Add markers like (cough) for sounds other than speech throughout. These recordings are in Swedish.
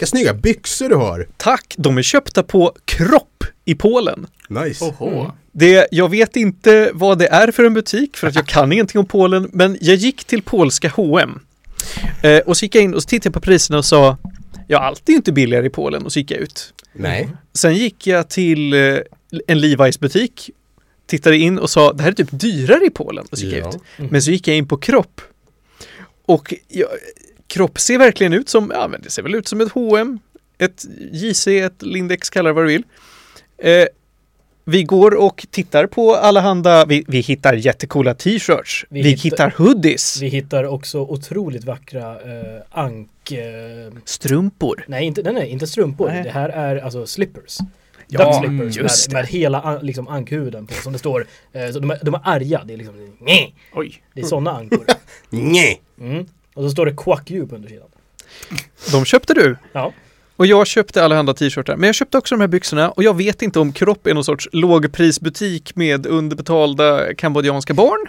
Vilka snygga byxor du har! Tack! De är köpta på Kropp i Polen. Nice. Oho. Det, jag vet inte vad det är för en butik för att jag kan ingenting om Polen, men jag gick till polska H&M eh, och så gick jag in och så tittade jag på priserna och sa Ja, allt är ju inte billigare i Polen och så gick jag ut. Nej. Sen gick jag till eh, en Levi's butik, tittade in och sa det här är typ dyrare i Polen och så gick jag Ja. ut. Men så gick jag in på Kropp och jag, Kropp ser verkligen ut som, ja men det ser väl ut som ett H&M ett JC, ett Lindex, kalla det vad du vill. Eh, vi går och tittar på allehanda, vi, vi hittar jättecoola t-shirts, vi, Vi hittar, hittar- hoodies, Vi hittar också otroligt vackra eh, ank... Eh, strumpor. nej, inte, nej, nej, inte strumpor. Nej. Det här är alltså slippers. Ja, slippers just med, med hela liksom, ankhuden på som det står. Eh, så de, är, de är arga. Det är liksom nej. Oj. Det är sådana ankor. (laughs) Nej. Mm. Och så står det quack you på undersidan. De köpte du. Ja. Och jag köpte allehanda t-shirtar. Men jag köpte också de här byxorna och jag vet inte om Kropp är någon sorts lågprisbutik med underbetalda kambodjanska barn.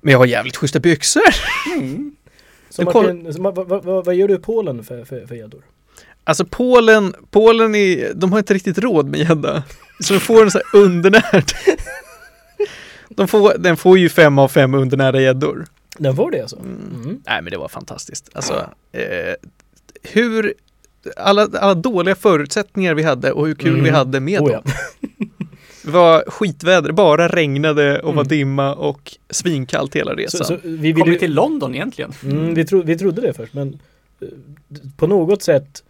Men jag har jävligt schyssta byxor. (laughs) Så Du koll- Martin, så, vad, vad, vad, vad gör du i Polen för, för, för gäddor? Alltså Polen, Polen är, de har inte riktigt råd med gädda. Så de får en sån här undernärd. (laughs) De får, den får ju fem av fem undernärda gäddor. Den får det alltså? Mm. Mm. Nej men det var fantastiskt. Alltså, eh, hur, alla, alla dåliga förutsättningar vi hade och hur kul Mm. vi hade med Oh, dem. ja. Det var skitväder, bara regnade och var Mm. dimma och svinkallt hela Så, resan. så vi, Kom ville, vi till London egentligen? mm, vi, tro, vi trodde det först men eh, på något sätt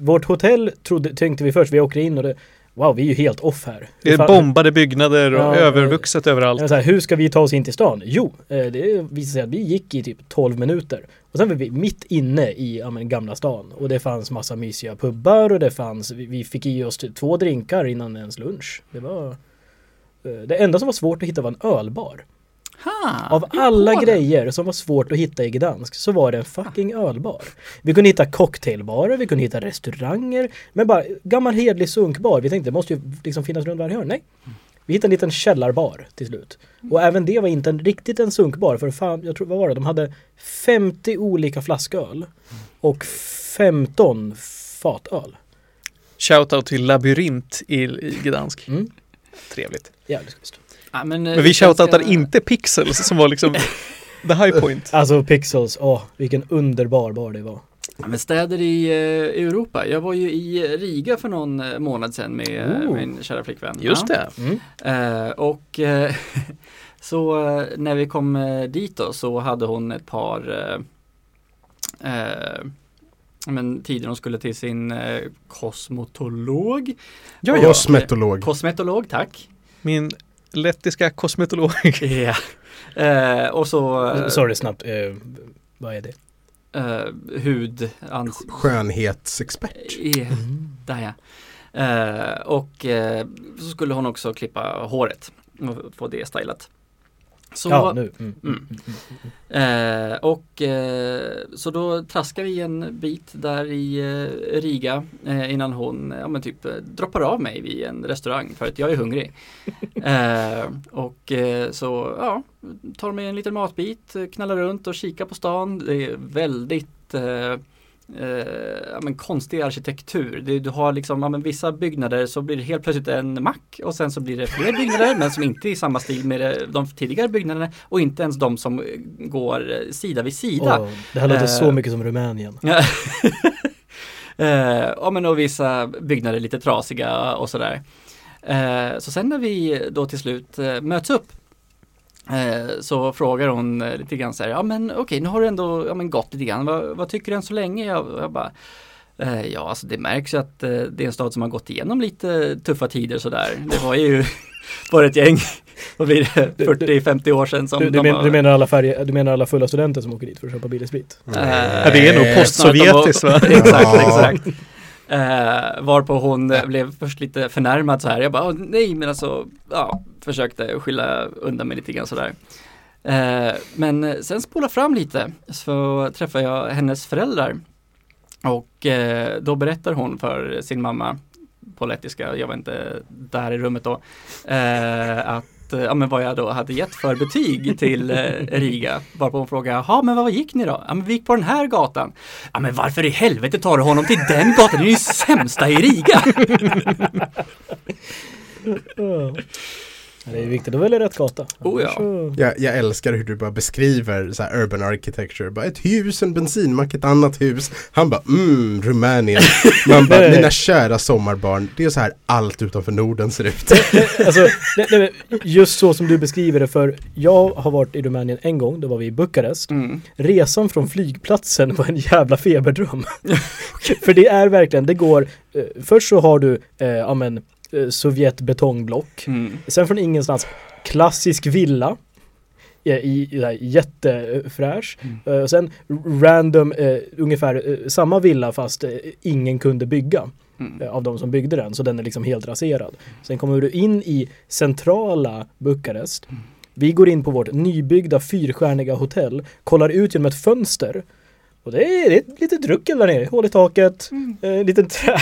Vårt hotell trodde, tänkte vi först, vi åker in och det Wow, vi är ju helt off här. det är bombade byggnader och Ja, övervuxet överallt. Här, hur ska vi ta oss in till stan? Jo, eh, det visade sig att vi gick i typ 12 minuter. Och sen var vi mitt inne i ja, men, gamla stan. Och det fanns massa mysiga pubbar och det fanns, vi, vi fick i oss typ två drinkar innan ens lunch. Det var eh, det enda som var svårt att hitta var en ölbar. Ha, Av alla grejer som var svårt att hitta i Gdansk så var det en fucking ölbar. Vi kunde hitta cocktailbarer, vi kunde hitta restauranger. Men bara gammal hedlig sunkbar. Vi tänkte det måste ju liksom finnas runt varje hörn. Nej. Vi hittade en liten källarbar till slut. Och även det var inte en, riktigt en sunkbar. För fan, jag tror, vad var det? De hade 50 olika flasköl. Och 15 fatöl. Shoutout till Labyrint i, i Gdansk. Mm. Trevligt. Jävligt schysst. Ja, men, eh, Men vi shoutoutar inte Pixels som var liksom (laughs) the high point. Alltså Pixels, åh vilken underbar bar det var. Ja, men städer i eh, Europa. Jag var ju i Riga för någon eh, månad sedan med eh, Oh. min kära flickvän. Just det. Mm. Eh, och eh, (laughs) så eh, när vi kom eh, dit då så hade hon ett par eh, eh, men tider hon skulle till sin eh, kosmetolog. Ja, ja. Kosmetolog. Kosmetolog, tack. Min lettiska kosmetolog. (laughs) Ja. Eh, och så eh, Sorry snabbt, eh, vad är det? eh, hud, ans- Skönhetsexpert. Eh, Där ja. Eh, och eh, så skulle hon också klippa håret och få det stylat. Så, ja, nu. Mm. Mm. Eh, och eh, så då traskar vi en bit där i eh, Riga eh, innan hon ja, men typ eh, droppar av mig vid en restaurang för att jag är hungrig. (laughs) eh, och så ja, tar mig en liten matbit, knallar runt och kikar på stan. Det är väldigt eh, ja, men konstig arkitektur. Det, du har liksom, ja, men vissa byggnader så blir det helt plötsligt en mack och sen så blir det fler byggnader men som inte är i samma stil med de tidigare byggnaderna och inte ens de som går eh, sida vid sida. Åh, det här låter Eh, så mycket som Rumänien. (laughs) Eh, ja men och vissa byggnader lite trasiga och sådär. Eh, så sen när vi då till slut eh, möts upp så frågar hon eh, lite grann så här, ja men okej nu har du ändå ja, men gått lite grann, vad, vad tycker du än så länge? Jag, jag bara, eh, ja alltså det märks ju att eh, det är en stad som har gått igenom lite tuffa tider sådär. Det var ju (laughs) bara ett gäng, vad blir det, 40-50 år sedan som Du, du, de men, har- du, menar alla färger, du menar alla fulla studenter som åker dit för att köpa billig sprit? Eh, Ja, det är nog postsovjetiskt va? (laughs) exakt, exakt. Eh, varpå hon ja. blev först lite förnärmad så här. Jag bara, ah, nej men alltså, ja, försökte skylla undan mig lite grann sådär. Eh, men sen spola fram lite så träffar jag hennes föräldrar. Och eh, då berättar hon för sin mamma på lettiska, jag var inte där i rummet då, eh, att ja men vad jag då hade gett för betyg till eh, Riga. Varpå hon frågade, jaha men vad gick ni då? Ja men vi gick på den här gatan. Ja men varför i helvete tar du honom till den gatan? Det är ju sämsta i Riga! (laughs) (laughs) Det är viktigt att välja rätt gata. Oh ja. Så- Jag, jag älskar hur du bara beskriver så här urban architecture. Bara ett hus, en bensinmack, ett annat hus. Han bara mm, Rumänien. Man bara, (laughs) Nej. mina kära sommarbarn. Det är så här allt utanför Norden ser ut. (laughs) Alltså, nej, nej, just så som du beskriver det för jag har varit i Rumänien en gång, då var vi i Bukarest. Mm. Resan från flygplatsen var en jävla feberdröm. (laughs) för det är verkligen, det går, eh, först så har du, eh, ja men, eh, Sovjet betongblock. Mm. Sen från ingenstans, klassisk villa. I, i, i, jättefräsch. Eh, och sen random, eh, ungefär eh, samma villa fast eh, ingen kunde bygga. Mm. eh, Av de som byggde den, så den är liksom helt raserad. Sen kommer du in i centrala Bukarest. Vi går in på vårt nybyggda fyrstjärniga hotell, kollar ut genom ett fönster. Och det är, det är ett litet druckel där nere, hål i taket, en liten trä,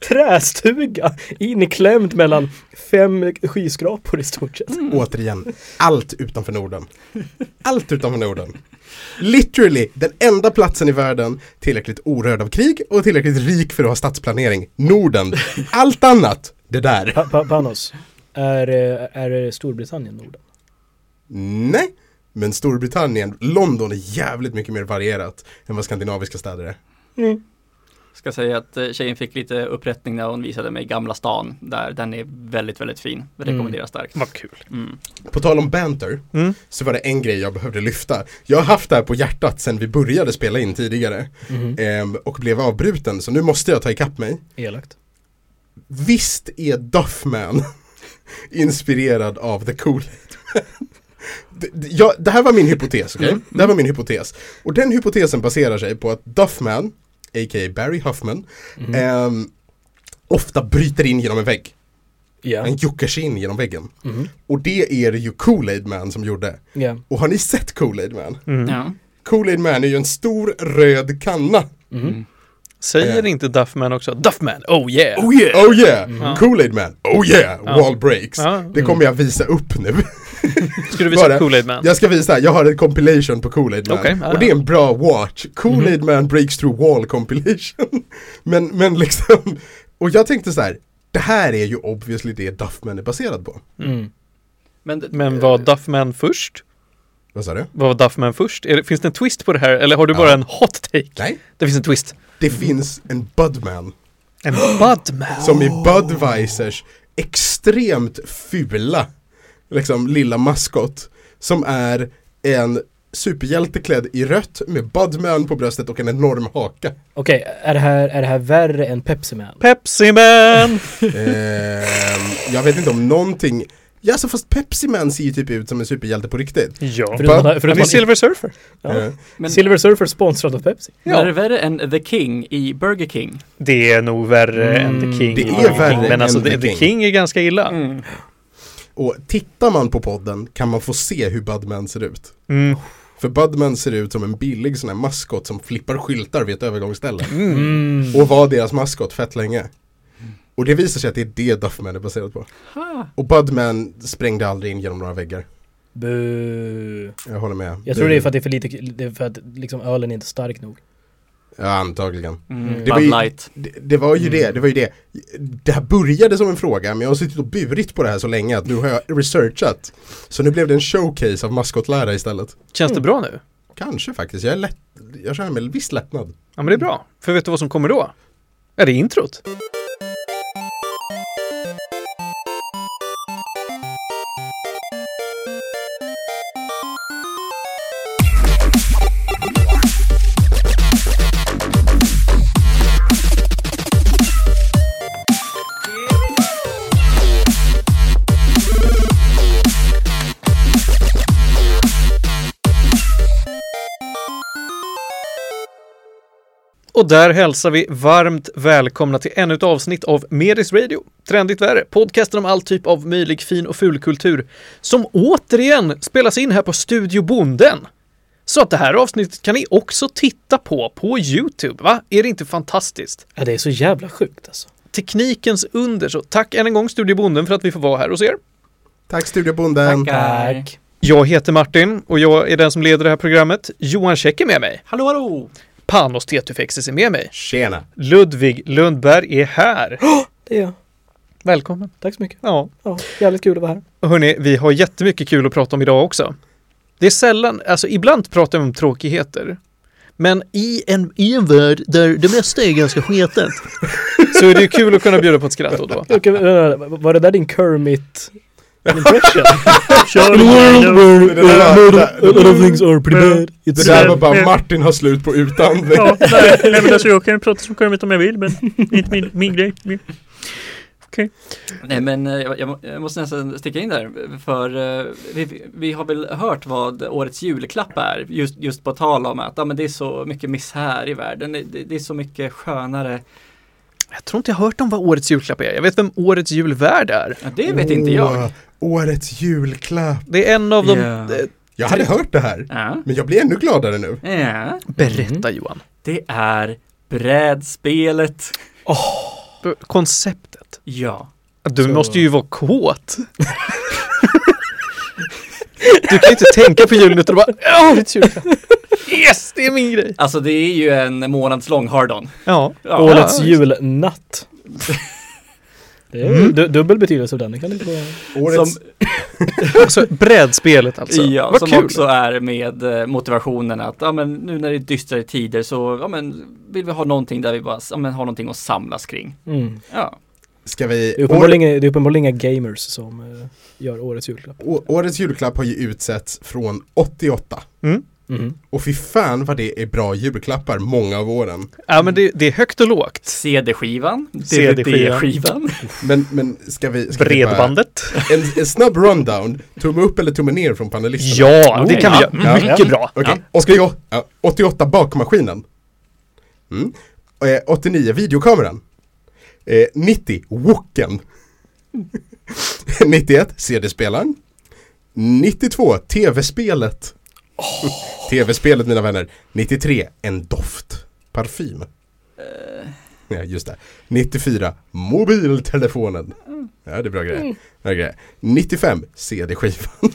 (laughs) trästuga inklämd mellan fem skyskrapor i stort sett. Återigen, allt utanför Norden. Allt utanför Norden. Literally den enda platsen i världen tillräckligt orörd av krig och tillräckligt rik för att ha stadsplanering. Norden. Allt annat, det där. Pa, pa, Panos, är, eh, är Storbritannien Norden? Nej, men Storbritannien, London är jävligt mycket mer varierat än vad skandinaviska städer är. Mm. Ska säga att eh, tjejen fick lite upprättning när hon visade mig Gamla stan. Där den är väldigt, väldigt fin. Rekommenderar starkt. Vad kul. Mm. På tal om banter, Mm. så var det en grej jag behövde lyfta. Jag har haft det här på hjärtat sedan vi började spela in tidigare. Mhm. ehm, och blev avbruten, så nu måste jag ta ikapp mig. Elakt. Visst är Duffman (laughs) inspirerad av The Cool ja, det här var min hypotes, okej? Det här var min hypotes. Och den hypotesen baserar sig på att Duffman, a.k.a. Barry Huffman, Mhm. ehm, ofta bryter in genom en vägg. Ja. Han juckar sig in genom väggen. Mhm. Och det är det ju Kool-Aid Man som gjorde. Ja. Och har ni sett Kool-Aid Man? Mm. Ja. Kool-Aid Man är ju en stor röd kanna. Mhm. Säger Eh. inte Duffman också Duffman, oh yeah! Oh yeah! Oh yeah! Ja. Kool-Aid Man, oh yeah! Ja. Wall breaks. Ja. Det kommer jag visa upp nu. (laughs) Ska du Bara- visa Kool-Aid Man? Jag ska visa, jag har en compilation på Kool-Aid Man. Ja, och det är en bra watch. Kool-Aid Man breaks through wall compilation. (laughs) men, men liksom, och jag tänkte så här. Det här är ju obviously det Duffman är baserad på. Mm. Men, Men var Duffman först? Vad sa du? Var Duffman först? Är det, finns det en twist på det här eller har du bara Ja. en hot take? Nej, Det finns en twist. det finns en Budman. En (gasps) Budman. Som i Budweisers extremt fula liksom lilla maskot. Som är en superhjälte klädd i rött med Budman på bröstet och en enorm haka. Okej, är, det här, är det här värre än Pepsi Man? Pepsi Man! (laughs) Ehm, jag vet inte om någonting Ja, alltså fast Pepsi Man ser ju typ ut som en superhjälte på riktigt. ja. Förutom att- Han är att- Silver Surfer. Ja. Eh, men Silver Surfer sponsrad av Pepsi. men är det värre än The King i Burger King? Det är nog värre Mm, än The King. det är Burger King, värre Men alltså än The, The The King. King är ganska illa. Mm. Och tittar man på podden kan man få se hur Budman ser ut. Mm. För Budman ser ut som en billig sån här maskot som flippar skyltar vid ett övergångsställe. Mm. Och var deras maskot fett länge. Och det visar sig att det är det Duffman är baserat på. Ha. Och Budman sprängde aldrig in genom några väggar. Bu. Jag håller med. Jag tror det är för att det är för lite, det är för att liksom ölen är inte stark nog. Ja, antagligen. Mm. Det var ju- Light. Det, det var ju det, det var ju det. Det här började som en fråga men jag har suttit och burit på det här så länge att nu har jag researchat. Så nu blev det en showcase av maskotlära istället. Känns det bra nu? Kanske faktiskt, jag är lätt, jag känner mig viss lättnad. Ja men det är bra. För vet du vad som kommer då? Är det introt? Och där hälsar vi varmt välkomna till ännu ett avsnitt av Medis Radio, Trendigt Värre, podcasten om all typ av möjlig fin och fulkultur, som återigen spelas in här på Studio Bonden. Så att det här avsnittet kan ni också titta på på YouTube, va? Är det inte fantastiskt? Ja, det är så jävla sjukt alltså. Teknikens under, så tack än en gång Studio Bonden för att vi får vara här hos er. Tack Studiobonden. Tackar. Tack. Jag heter Martin och jag är den som leder det här programmet. Johan Käck är med mig. Hallå hallå! Panos Tetufexis är med mig. Tjena. Ludvig Lundberg är här. (gasps) Det är jag. Välkommen. Tack så mycket. Ja, Ja, jävligt kul att vara här. och hörni, vi har jättemycket kul att prata om idag också. Det är sällan, alltså ibland pratar vi om tråkigheter. Men i en, i en värld där det mesta är ganska sketet (laughs) så är det ju kul att kunna bjuda på ett skratt och då. Vänta, var det där din Kermit impression? (laughs) Det där, A lot of things are pretty bad. det It's där sad. var bara Martin har slut på utandning. Ja, nej, nej men alltså jag kan prata som Kermit om jag vill men inte min, min grej. Min. Nej men eh, jag, jag, må- jag måste nästan sticka in där för eh, vi, vi har väl hört vad årets julklapp är just, just på tal om att ja, men det är så mycket misär i världen. Det, det, det är så mycket skönare. Jag tror inte jag har hört om vad årets julklapp är. Jag vet vem årets julvärd är. Ja, det vet inte jag. Årets julklapp. Det är en av de... Ja. eh, Jag hade hört det här. Ja. Men jag blir ännu gladare nu. ja. Berätta Johan. Det är brädspelet. Konceptet. Ja. Du Så- måste ju vara kåt. (laughs) du kan inte tänka på julen utan bara "Ja, årets julklapp. Yes, det är min grej. Alltså det är ju en månadslång hardon. Ja. Ja. Årets Ja. julnatt. (laughs) Det är Mm. du- dubbel betydelse av den. Det kan inte vara... Årets... Som, (laughs) Alltså brädspelet alltså. ja, Vad som kul. också är med eh, motivationen att ja, men nu när det är dystrare tider så ja, men, vill vi ha någonting där vi bara ja, men, har någonting att samlas kring. Mm. Ja. Ska vi... Det är uppenbarligen, inga gamers som eh, gör årets julklapp. Å- Årets julklapp har ju utsetts från 88. Mhm. Och fy fan vad det är bra julklappar många av åren. Ja men det, det är högt och lågt. CD-skivan, CD-skivan. DVD-skivan. (laughs) Men, men ska vi... Ska vi bara- Bredbandet. En, en snabb rundown. Tumme upp eller tumme ner från panelisterna? Ja, det kan vi göra. Ja. Mycket bra. Okej, 88, ja, 88 bakmaskinen. Mm. Eh, 89 videokameran. Eh, 90 woken. 91 CD-spelaren. 92 tv-spelet. Tv-spelet mina vänner. 93 en doft. Parfym. Ja, just det. 94 mobiltelefonen. Ja, det är bra grejer. Bra grejer. 95 CD-skivan.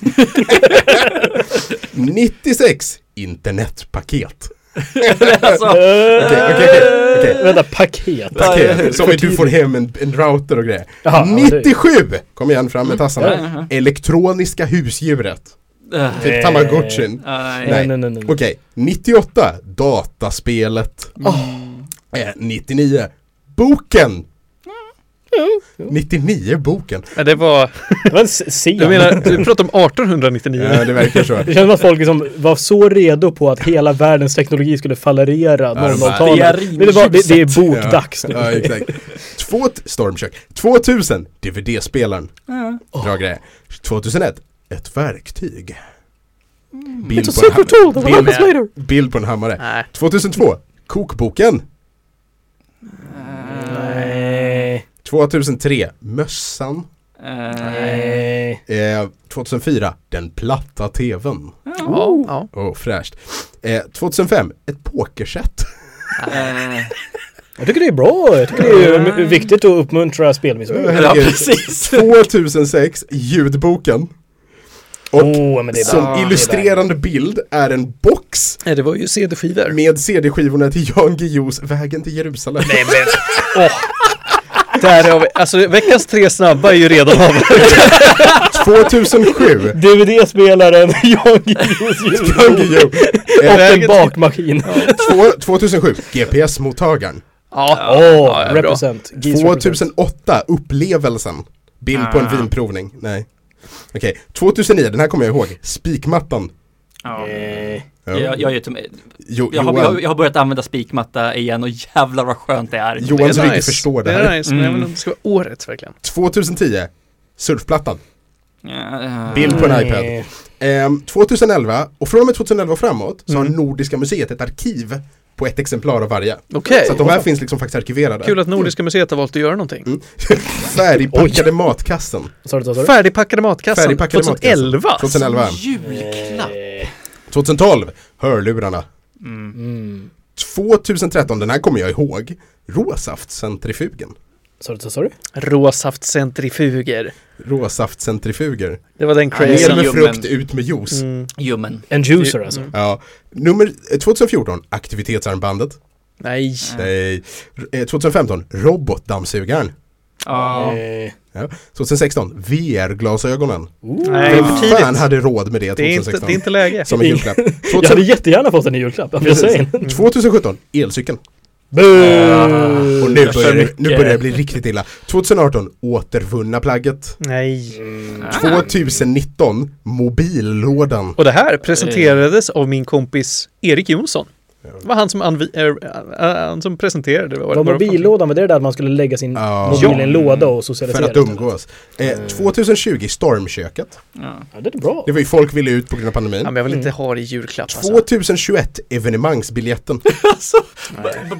96 internetpaket. (laughs) alltså, Okej, okej, okej. Vänta, paket. Paket, som att du får hem en, en router och grejer. Det- 97! Kom igen, fram med tassarna. Ja. Elektroniska husdjuret. äh, Typ Tamagotchin. nej. Nej, nej, nej. nej. Okej, 98 dataspelet. Eh, 99 boken. 99 boken. Ja, det var, Det var en s- scen. du menar, du pratar om 1899? Ja, det verkar så. Det känns som att folk liksom var så redo på att hela världens teknologi skulle fallera bara- 00-talet. Men det, var, det, det är bokdags nu. Ja, exakt. Två, stormkök. 2000 DVD-spelaren. Bra grej. 2001 ett verktyg. Bild It's a på en secret ham- tool that bild- later. Bild på en hammare. Nej. 2002 kokboken. 2003 mössan. Eh, Nej. Eh, 2004 den platta tvn. Ja, ja. Åh, fräscht. Eh, 2005 ett pokerset. eh, Jag tycker det är bra. Jag tycker det är viktigt att uppmuntra spelmissbruk. ja, precis. 2006 ljudboken. Och Åh, men det är som bra. illustrerande bild är en box Nej, det var ju CD-skivor. med CD-skivorna till Jan Guillous Vägen till Jerusalem. Nej men, (laughs) åh. Där har vi, alltså veckans tre snabba är ju redan av. 2007 DVD-spelaren, Jan Guillous och en bakmaskin. två- 2007 GPS-mottagaren. Ja, bra. represent. Geese represent. 2008 upplevelsen. Bild på en Ah. vinprovning. Nej. Okej, 2009, den här kommer jag ihåg. Spikmattan. Ja. Ja. Jag, jag, Jo, jag, har, jag, jag har börjat använda spikmatta igen och jävlar vad skönt det är. Johan Det som är inte nice. förstår det Det här. är nice, men jag Mm. om det ska vara året verkligen. 2010, surfplattan. Eh, Bild på en eh, iPad. Ehm, 2011, och från och med 2011 och framåt, så har Mm. Nordiska museet ett arkiv på ett exemplar av varje. Okej, Så att de här finns liksom faktiskt arkiverade. kul att Nordiska museet har valt att göra någonting. Mm. (laughs) Färdigpackade matkassen. Sa du? Färdigpackade matkassan Färdigpackade 2011. 2011. Julklapp. Eh, 2012, hörlurarna. Mm. Mm. 2013, den här kommer jag ihåg. Råsaftcentrifugen. Sorry, sorry. Råsaftcentrifuger. Råsaftcentrifuger. Det var den Ja, Ner crazy. med frukt, ut med juice. Mm. En juicer alltså. Mm. Ja. Nummer eh, 2014, aktivitetsarmbandet. Nej. Nej. Eh, 2015, robotdammsugaren. Ja. Eh, 2016, VR-glasögonen. ooh. Nej, Vem för fan tidigt. hade råd med det Det är, 2016? inte, det är inte läge. Som en julklapp. (laughs) Jag 2000, hade jättegärna fått en i julklapp, I'm just saying. 2017, elcykeln. Boo! Och nu börjar, det, nu börjar det bli riktigt illa. 2018, återvunna plagget. Nej. Mm. 2019, mobillådan. Och det här presenterades av min kompis Erik Jonsson. Det var han som, anvi- äh, äh, han som presenterade Var var för mobillådan, var det där att man skulle lägga sin Ja. mobil i en låda och För socialisera? att umgås. Eh, 2020, stormköket. Ja. Ja, det är bra. Det var ju folk ville ut på grund av pandemin. Ja, men jag vill inte Mm. ha det i julklapp alltså. 2021, evenemangsbiljetten. (laughs) Alltså,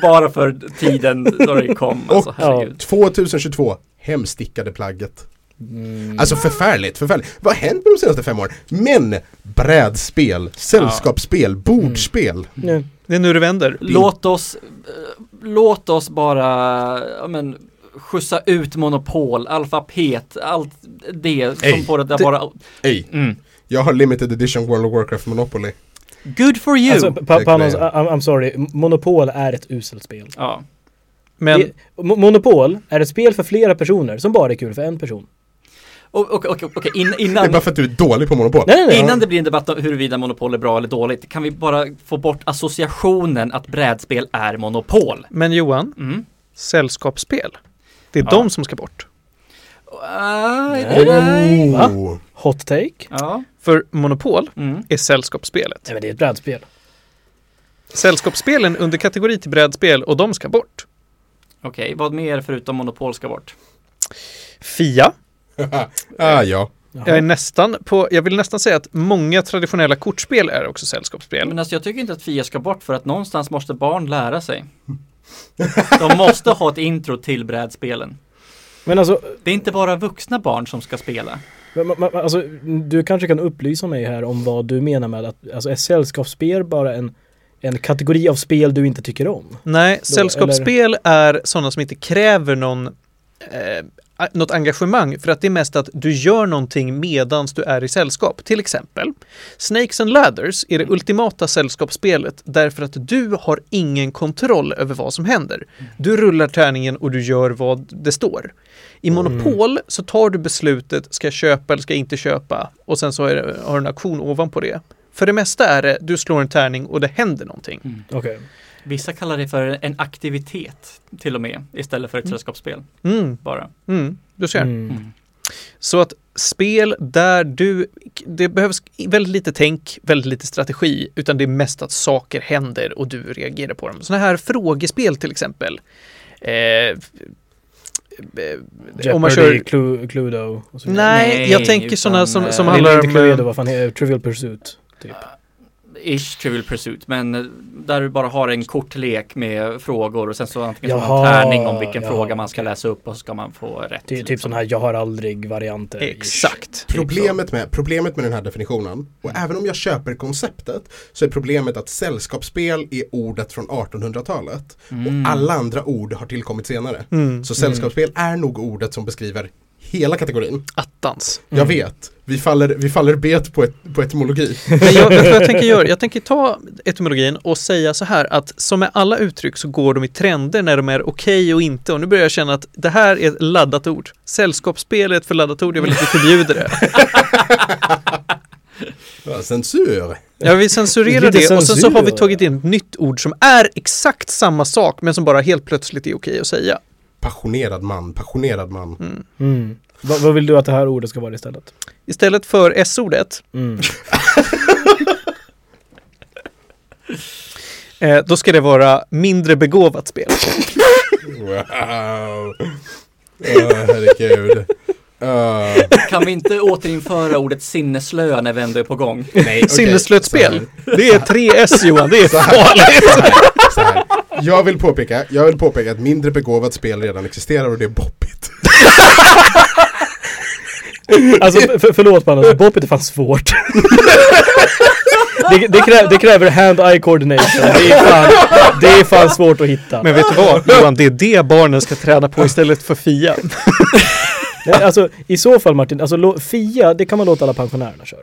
bara för tiden då det kom. Alltså, Och- herregud. 2022, hemstickade plagget. Mm. Alltså förfärligt, förfärligt. Vad har hänt med de senaste fem åren? Men brädspel, sällskapsspel, bordspel. Nu. Det är nu det vänder. Låt oss, eh, låt oss bara, ja men, skjutsa ut monopol, alfapet, allt det som Ey, där det- bara Ej, mm. jag har limited edition World of Warcraft Monopoly. Good for you! Alltså, pa- Panos, I'm sorry. Monopol är ett uselt spel. ja. Men Det- Monopol är ett spel för flera personer som bara är kul för en person. Och, och, och, okej, in, Det är innan, bara för att du är dålig på Monopol. Nej, nej, nej. innan det blir en debatt om huruvida monopol är bra eller dåligt, kan vi bara få bort associationen att brädspel är monopol? Men Johan, Mm. sällskapsspel. Det är Ja. de som ska bort. Nej. Oh. Hot take? Ja. För Monopol Mm. är sällskapsspelet. Nej men det är ett brädspel. Sällskapsspelen under kategori till brädspel och de ska bort. Okej, vad mer förutom monopol ska bort? Fia. (laughs) ah, ja. Jaha. Jag är nästan på, jag vill nästan säga att många traditionella kortspel är också sällskapsspel. Men alltså jag tycker inte att FIA ska bort för att någonstans måste barn lära sig. De måste ha ett intro till brädspelen. Men alltså, Det är inte bara vuxna barn som ska spela. ma- ma- alltså, du kanske kan upplysa mig här om vad du menar med att alltså, är sällskapsspel bara en, en kategori av spel du inte tycker om? Nej, sällskapsspel är sådana som inte kräver någon eh, något engagemang för att det är mest att du gör någonting medans du är i sällskap. Till exempel Snakes and Ladders är det ultimata sällskapsspelet därför att du har ingen kontroll över vad som händer. Du rullar tärningen och du gör vad det står. I Monopol så tar du beslutet, ska jag köpa eller ska jag inte köpa? Och sen så det, har du en auktion ovanpå det. För det mesta är det, du slår en tärning och det händer någonting. Okej. Vissa kallar det för en aktivitet till och med istället för ett sällskapsspel. Mm, Bara. mm, du ser. Mm. Mm. Så att spel där du, det behövs väldigt lite tänk, väldigt lite strategi, utan det är mest att saker händer och du reagerar på dem. Sådana här frågespel till exempel. Eh, eh, Jeopardy, om man kör... Clu- Cluedo och så vidare. Nej, jag tänker sådana som, eh, som Eller handlar inte om... Cluedo, eh, vad fan det? Trivial Pursuit. Typ. Ish Trivial Pursuit, men där du bara har en kortlek med frågor och sen så antingen så har Jaha, man en tärning om vilken ja, fråga man ska läsa upp och så ska man få rätt. Ty, typ sån här jag har aldrig varianter. Exakt. Problemet med, problemet med den här definitionen, och även om jag köper konceptet, så är problemet att sällskapsspel är ordet från 1800-talet. Mm. Och alla andra ord har tillkommit senare. Mm. Så sällskapsspel är nog ordet som beskriver hela kategorin. Attans. Jag vet, vi faller, vi faller bet på, ett, på etymologi. Men jag, vet vad jag tänker göra? Jag (laughs) tänker ta etymologin och säga så här att som med alla uttryck så går de i trender när de är okej och inte. Och nu börjar jag känna att det här är ett laddat ord. Sällskapsspel är ett för laddat ord, jag vill att vi förbjuder det. (laughs) Ja, censur. Ja, vi censurerar (laughs) Lite det och sen så har vi tagit in ett nytt ord som är exakt samma sak men som bara helt plötsligt är okej att säga. Passionerad man, passionerad man. Mm. Mm. Vad, vad vill du att det här ordet ska vara istället? Istället för S-ordet, Mm. (laughs) eh, då ska det vara mindre begåvat spel. Wow. Åh, herregud. Uh, Kan vi inte återinföra ordet sinneslö när vi ändå är på gång? nej, så här. spel. Det är 3S Johan, det är farligt. (laughs) Så här. Jag vill påpeka, jag vill påpeka att mindre begåvat spel redan existerar och det är boppigt. (laughs) Alltså för, förlåt Panos, Boppet är fan svårt. det, det, krä, det kräver hand-eye coordination. Det är, fan, det är fan svårt att hitta. Men vet du vad Johan, det är det barnen ska träna på istället för Fia. Alltså i så fall Martin, alltså Fia, det kan man låta alla pensionärerna köra.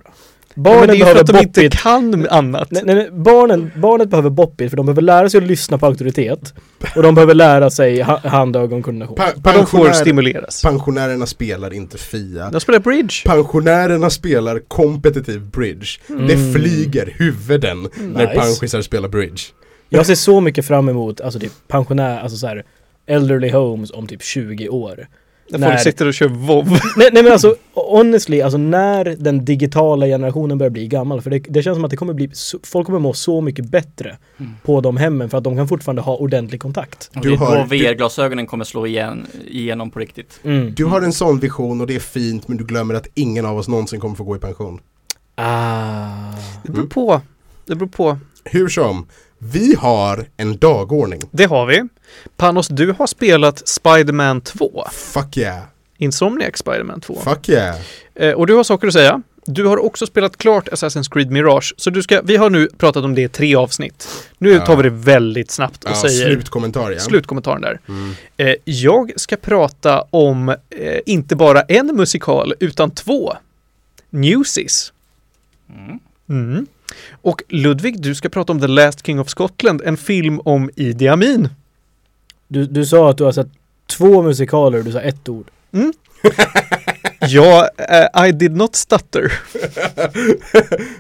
Men Barnen det är ju för behöver att de inte boppit. kan annat. Nej, nej, nej, barnen, barnet behöver boppit för de behöver lära sig att lyssna på auktoritet. Och de behöver lära sig ha, hand-ögon-koordination. Pa- Men de får stimuleras. pensionärerna spelar inte Fia. De spelar bridge. Pensionärerna spelar kompetitiv bridge. Det Mm. flyger huvuden när Nice. pensionärer spelar bridge. Jag ser så mycket fram emot, alltså typ pensionär, alltså så här elderly homes om typ 20 år. När När- folk sitter och kör WoW. (laughs) Nej, nej men alltså honestly, alltså när den digitala generationen börjar bli gammal, för det, det känns som att det kommer bli, folk kommer må så mycket bättre Mm. på de hemmen för att de kan fortfarande ha ordentlig kontakt. Och Du det har- då VR-glasögonen kommer slå igen, igenom på riktigt. Mm. Du har en sån vision och det är fint men du glömmer att ingen av oss någonsin kommer få gå i pension. Ah. Det beror på. Det beror på. Hur som, vi har en dagordning. Det har vi. Panos, du har spelat Spider-Man 2. Fuck yeah, Insomniac Spider-Man 2. fuck yeah. Eh, och du har saker att säga. Du har också spelat klart Assassin's Creed Mirage. Så du ska, vi har nu pratat om det i tre avsnitt. Nu Ja. tar vi det väldigt snabbt och Ja, säger slutkommentar ja. slutkommentaren där. Mm. Eh, jag ska prata om eh, inte bara en musikal utan två. Newsies. Mm. Mm. Och Ludvig, du ska prata om The Last King of Scotland, en film om Idi Amin. Du, du sa att du har sett två musikaler och du sa ett ord. (laughs) Ja, eh, I did not stutter. (laughs)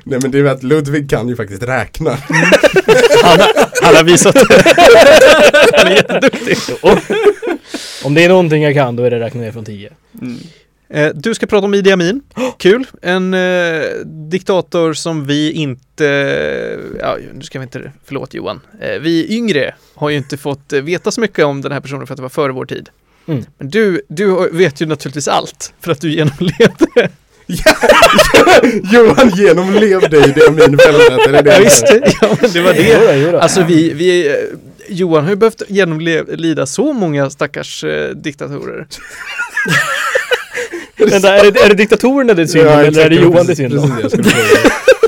Nej men det är väl att Ludvig kan ju faktiskt räkna. Han har, han har visat (laughs) Han är jätteduktig. Om det är någonting jag kan då är det räkna ner från 10. Mm. Eh, du ska prata om Idi Amin. (gasps) Kul. En eh, diktator som vi inte... Ja, nu ska vi inte... Förlåt Johan. Eh, vi yngre har ju inte fått eh, veta så mycket om den här personen för att det var före vår tid. Mm. Men du, du vet ju naturligtvis allt för att du genomlevde. (laughs) Johan genomlevde i det minfältet, är det det Ja, visst. Ja, men det var det. Alltså vi, vi, eh, Johan har ju behövt genomlida så många stackars eh, diktatorer. (laughs) Vänta, är det, är det diktatorerna det är synd om Ja, eller är det Johan det är precis- synd om? precis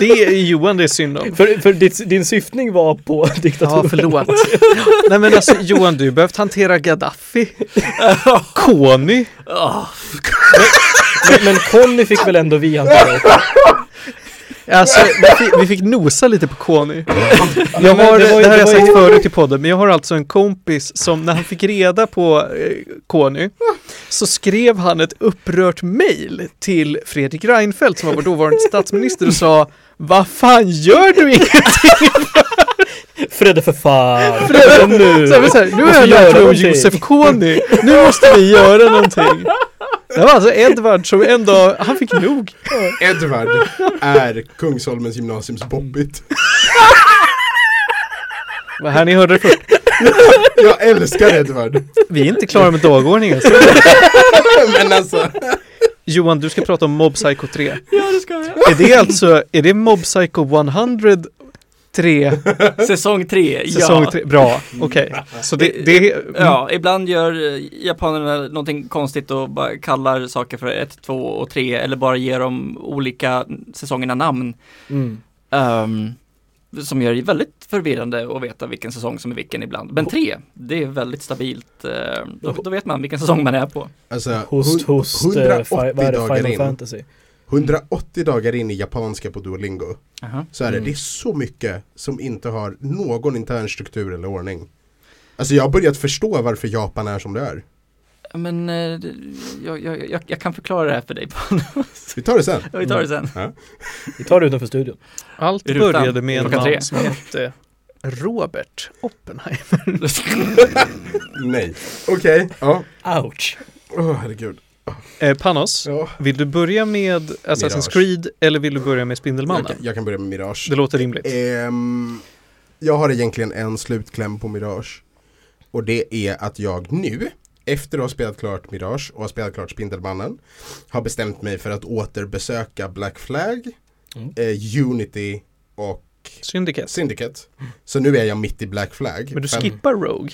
det är Johan det är synd om. För, för ditt, din syftning var på diktatorer. Ja, förlåt. (laughs) Nej men alltså Johan, du har behövt hantera Gaddafi, Kony. Ah, (laughs) Men, men Conny fick väl ändå vi hantera? (laughs) Alltså, vi fick, vi fick nosa lite på Kony. Jag har, det det, ju- här har det jag sagt förut i podden, men jag har alltså en kompis som när han fick reda på eh, Kony så skrev han ett upprört mejl till Fredrik Reinfeldt som var vår dåvarande statsminister och sa Vad fan gör du ingenting? Fredde för fan! (laughs) Fredde, nu! Så här, så här, nu Måste jag någonting. Josef Kony, nu måste vi göra någonting. Det var alltså Edvard som en dag, han fick nog. Edvard är Kungsholmens gymnasiums Bobbit. Vad här ni hörde det först. Jag älskar Edvard. Vi är inte klara med dagordningen. Så. (laughs) Men alltså, Johan, du ska prata om Mob Psycho 3. ja, det ska jag. Är det alltså, är det Mob Psycho 100 3, (laughs) Säsong tre, säsong ja. 3? Bra, okej. Så det, det Ja, ibland gör eh, japanerna någonting konstigt och bara kallar saker för ett, två och tre eller bara ger dem olika säsongerna namn. Mm. ehm, som gör det väldigt förvirrande att veta vilken säsong som är vilken ibland. Men tre, det är väldigt stabilt. eh, då, då vet man vilken säsong man är på. alltså Host, host, eh, 180 fi, vad är det? dagar Final in. Fantasy. 180 dagar in i japanska på Duolingo så är det, Mm. det är så mycket som inte har någon intern struktur eller ordning. Alltså jag har börjat förstå varför Japan är som det är. Men eh, jag, jag, jag, jag kan förklara det här för dig. (laughs) Vi tar det sen. Vi tar det sen. Vi tar det utanför studion. allt rutan, började med en man som hette Robert Oppenheimer. (laughs) Nej. Okej, ja. Ouch! Åh herregud. Eh, Panos, Ja. vill du börja med Assassin's Mirage. Creed eller vill du börja med Jag, Spindelmannen? kan- jag kan börja med Mirage. Det låter rimligt. Ehm, jag har egentligen en slutkläm på Mirage. Och det är att jag nu, efter att ha spelat klart Mirage och har spelat klart Spindelmannen, har bestämt mig för att återbesöka Black Flag, Mm. eh, Unity och Syndicate. Syndicate. Så nu är jag mitt i Black Flag. Men du skippar Rogue?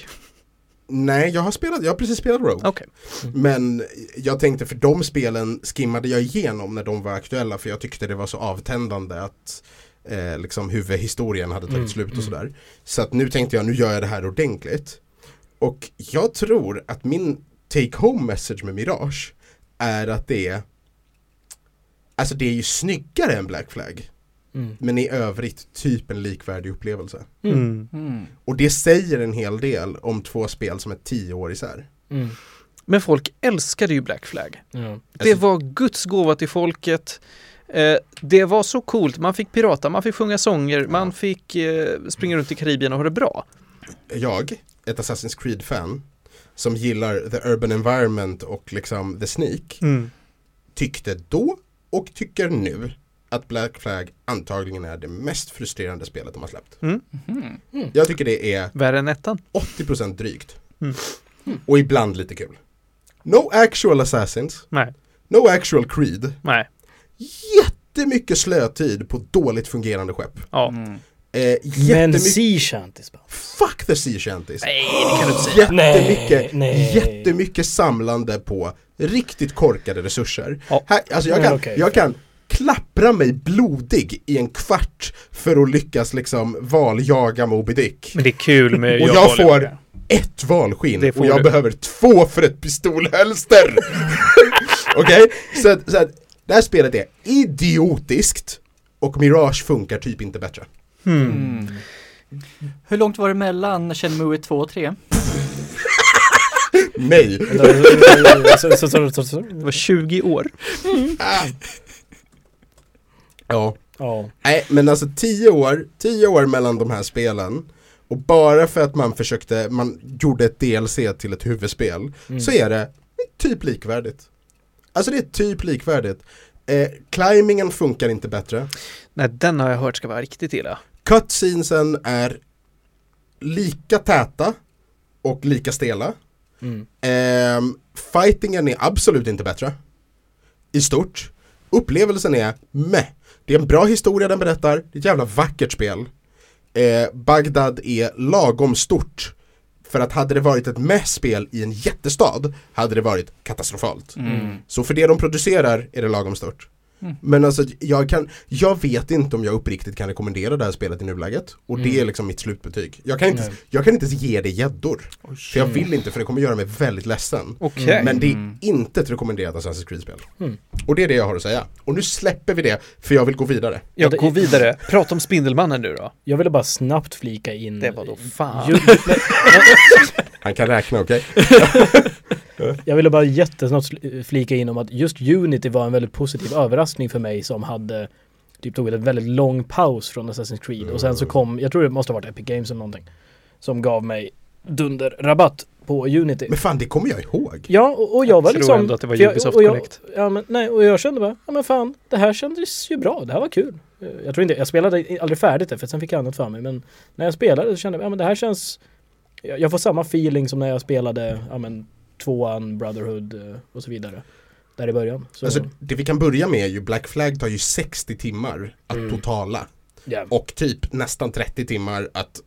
Nej, jag har, spelat, jag har precis spelat Rogue. Okej. Men jag tänkte för de spelen skimmade jag igenom när de var aktuella för jag tyckte det var så avtändande att eh, liksom huvudhistorien hade tagit Mm, slut och mm. sådär. Så att nu tänkte jag, nu gör jag det här ordentligt. Och jag tror att min take home message med Mirage är att det är Alltså det är ju snyggare än Black Flag. Mm. Men i övrigt typ en likvärdig upplevelse. Mm. Mm. Och det säger en hel del om två spel som är tio år isär. Mm. Men folk älskade ju Black Flag. Ja. Det Alltså- var Guds gåva till folket. Eh, det var så coolt. Man fick pirata, man fick sjunga sånger, man fick eh, springa runt i Karibien och ha det bra. Jag, ett Assassin's Creed-fan, som gillar the urban environment och liksom the sneak, tyckte då och tycker nu att Black Flag antagligen är det mest frustrerande spelet de har släppt. Mhm. Jag tycker det är Värre än ettan. 80% drygt. Mm. Och ibland lite kul. No actual assassins, Nej, no actual creed. nej, Jättemycket slötid på dåligt fungerande skepp. ja. Mm. Eh, Men Sea Shanties fuck the sea shanties. Nej, det kan du inte säga. Jättemycket, Nej, nej. jättemycket samlande på riktigt korkade resurser. Ja. Här, alltså jag, Nej, kan, jag kan klappra mig blodig i en kvart för att lyckas liksom valjaga Moby Dick. Men det är kul med Och jag får ett valskinn och jag du. behöver två för ett pistolhölster. (laughs) Okej? Så, att, så att det här spelet är idiotiskt och Mirage funkar typ inte bättre. Hmm. Mm. Hur långt var det mellan Shenmue 2 och 3? Nej! Det var 20 år. (laughs) Ah. Ja. Ja. Nej, men alltså tio år, tio år mellan de här spelen och bara för att man försökte, man gjorde ett DLC till ett huvudspel Mm. så är det typ likvärdigt. Alltså det är typ likvärdigt. Eh, climbingen funkar inte bättre. Nej, den har jag hört ska vara riktigt illa. Cutscenesen är lika täta och lika stela. Mm. Ehm, fightingen är absolut inte bättre. I stort. Upplevelsen är meh. Det är en bra historia den berättar. Det är ett jävla vackert spel. Eh, Bagdad är lagom stort. För att hade det varit ett meh-spel i en jättestad hade det varit katastrofalt. Mm. Så för det de producerar är det lagom stort. Mm. Men alltså jag, kan, jag vet inte om jag uppriktigt kan rekommendera det här spelet i nuläget. Och det Mm. är liksom mitt slutbetyg. Jag kan inte, jag kan inte ens ge det gäddor. För jag vill inte för det kommer göra mig väldigt ledsen. Okej. Men det är Mm. inte ett rekommenderat Assassin's Creed-spel. Mm. Och det är det jag har att säga. Och nu släpper vi det, för jag vill gå vidare. Jag det- går vidare. Prata om Spindelmannen nu då. Jag ville bara snabbt flika in Det var då fan. (laughs) Han kan räkna, okej? Jag ville bara jättesnabbt flika in om att just Unity var en väldigt positiv överraskning för mig som hade typ tog en väldigt lång paus från Assassin's Creed och sen så kom, jag tror det måste ha varit Epic Games eller någonting som gav mig dunderrabatt på Unity. Men fan, det kommer jag ihåg. Ja, och, och jag, Jag var tror liksom... ändå att det var jag- Ubisoft och jag, Connect. Ja, men, nej, och jag kände bara, ja men fan, det här kändes ju bra, det här var kul. Eh, Jag tror inte, jag spelade aldrig färdigt det för sen fick jag annat för mig, men när jag spelade så kände jag, ja men det här känns... Jag, jag får samma feeling som när jag spelade, ja men, tvåan, Brotherhood eh, och så vidare. Där i början. Så, Alltså, det vi kan börja med är ju, Black Flag tar ju 60 timmar att Mm. totala. ja. Och typ nästan 30 timmar att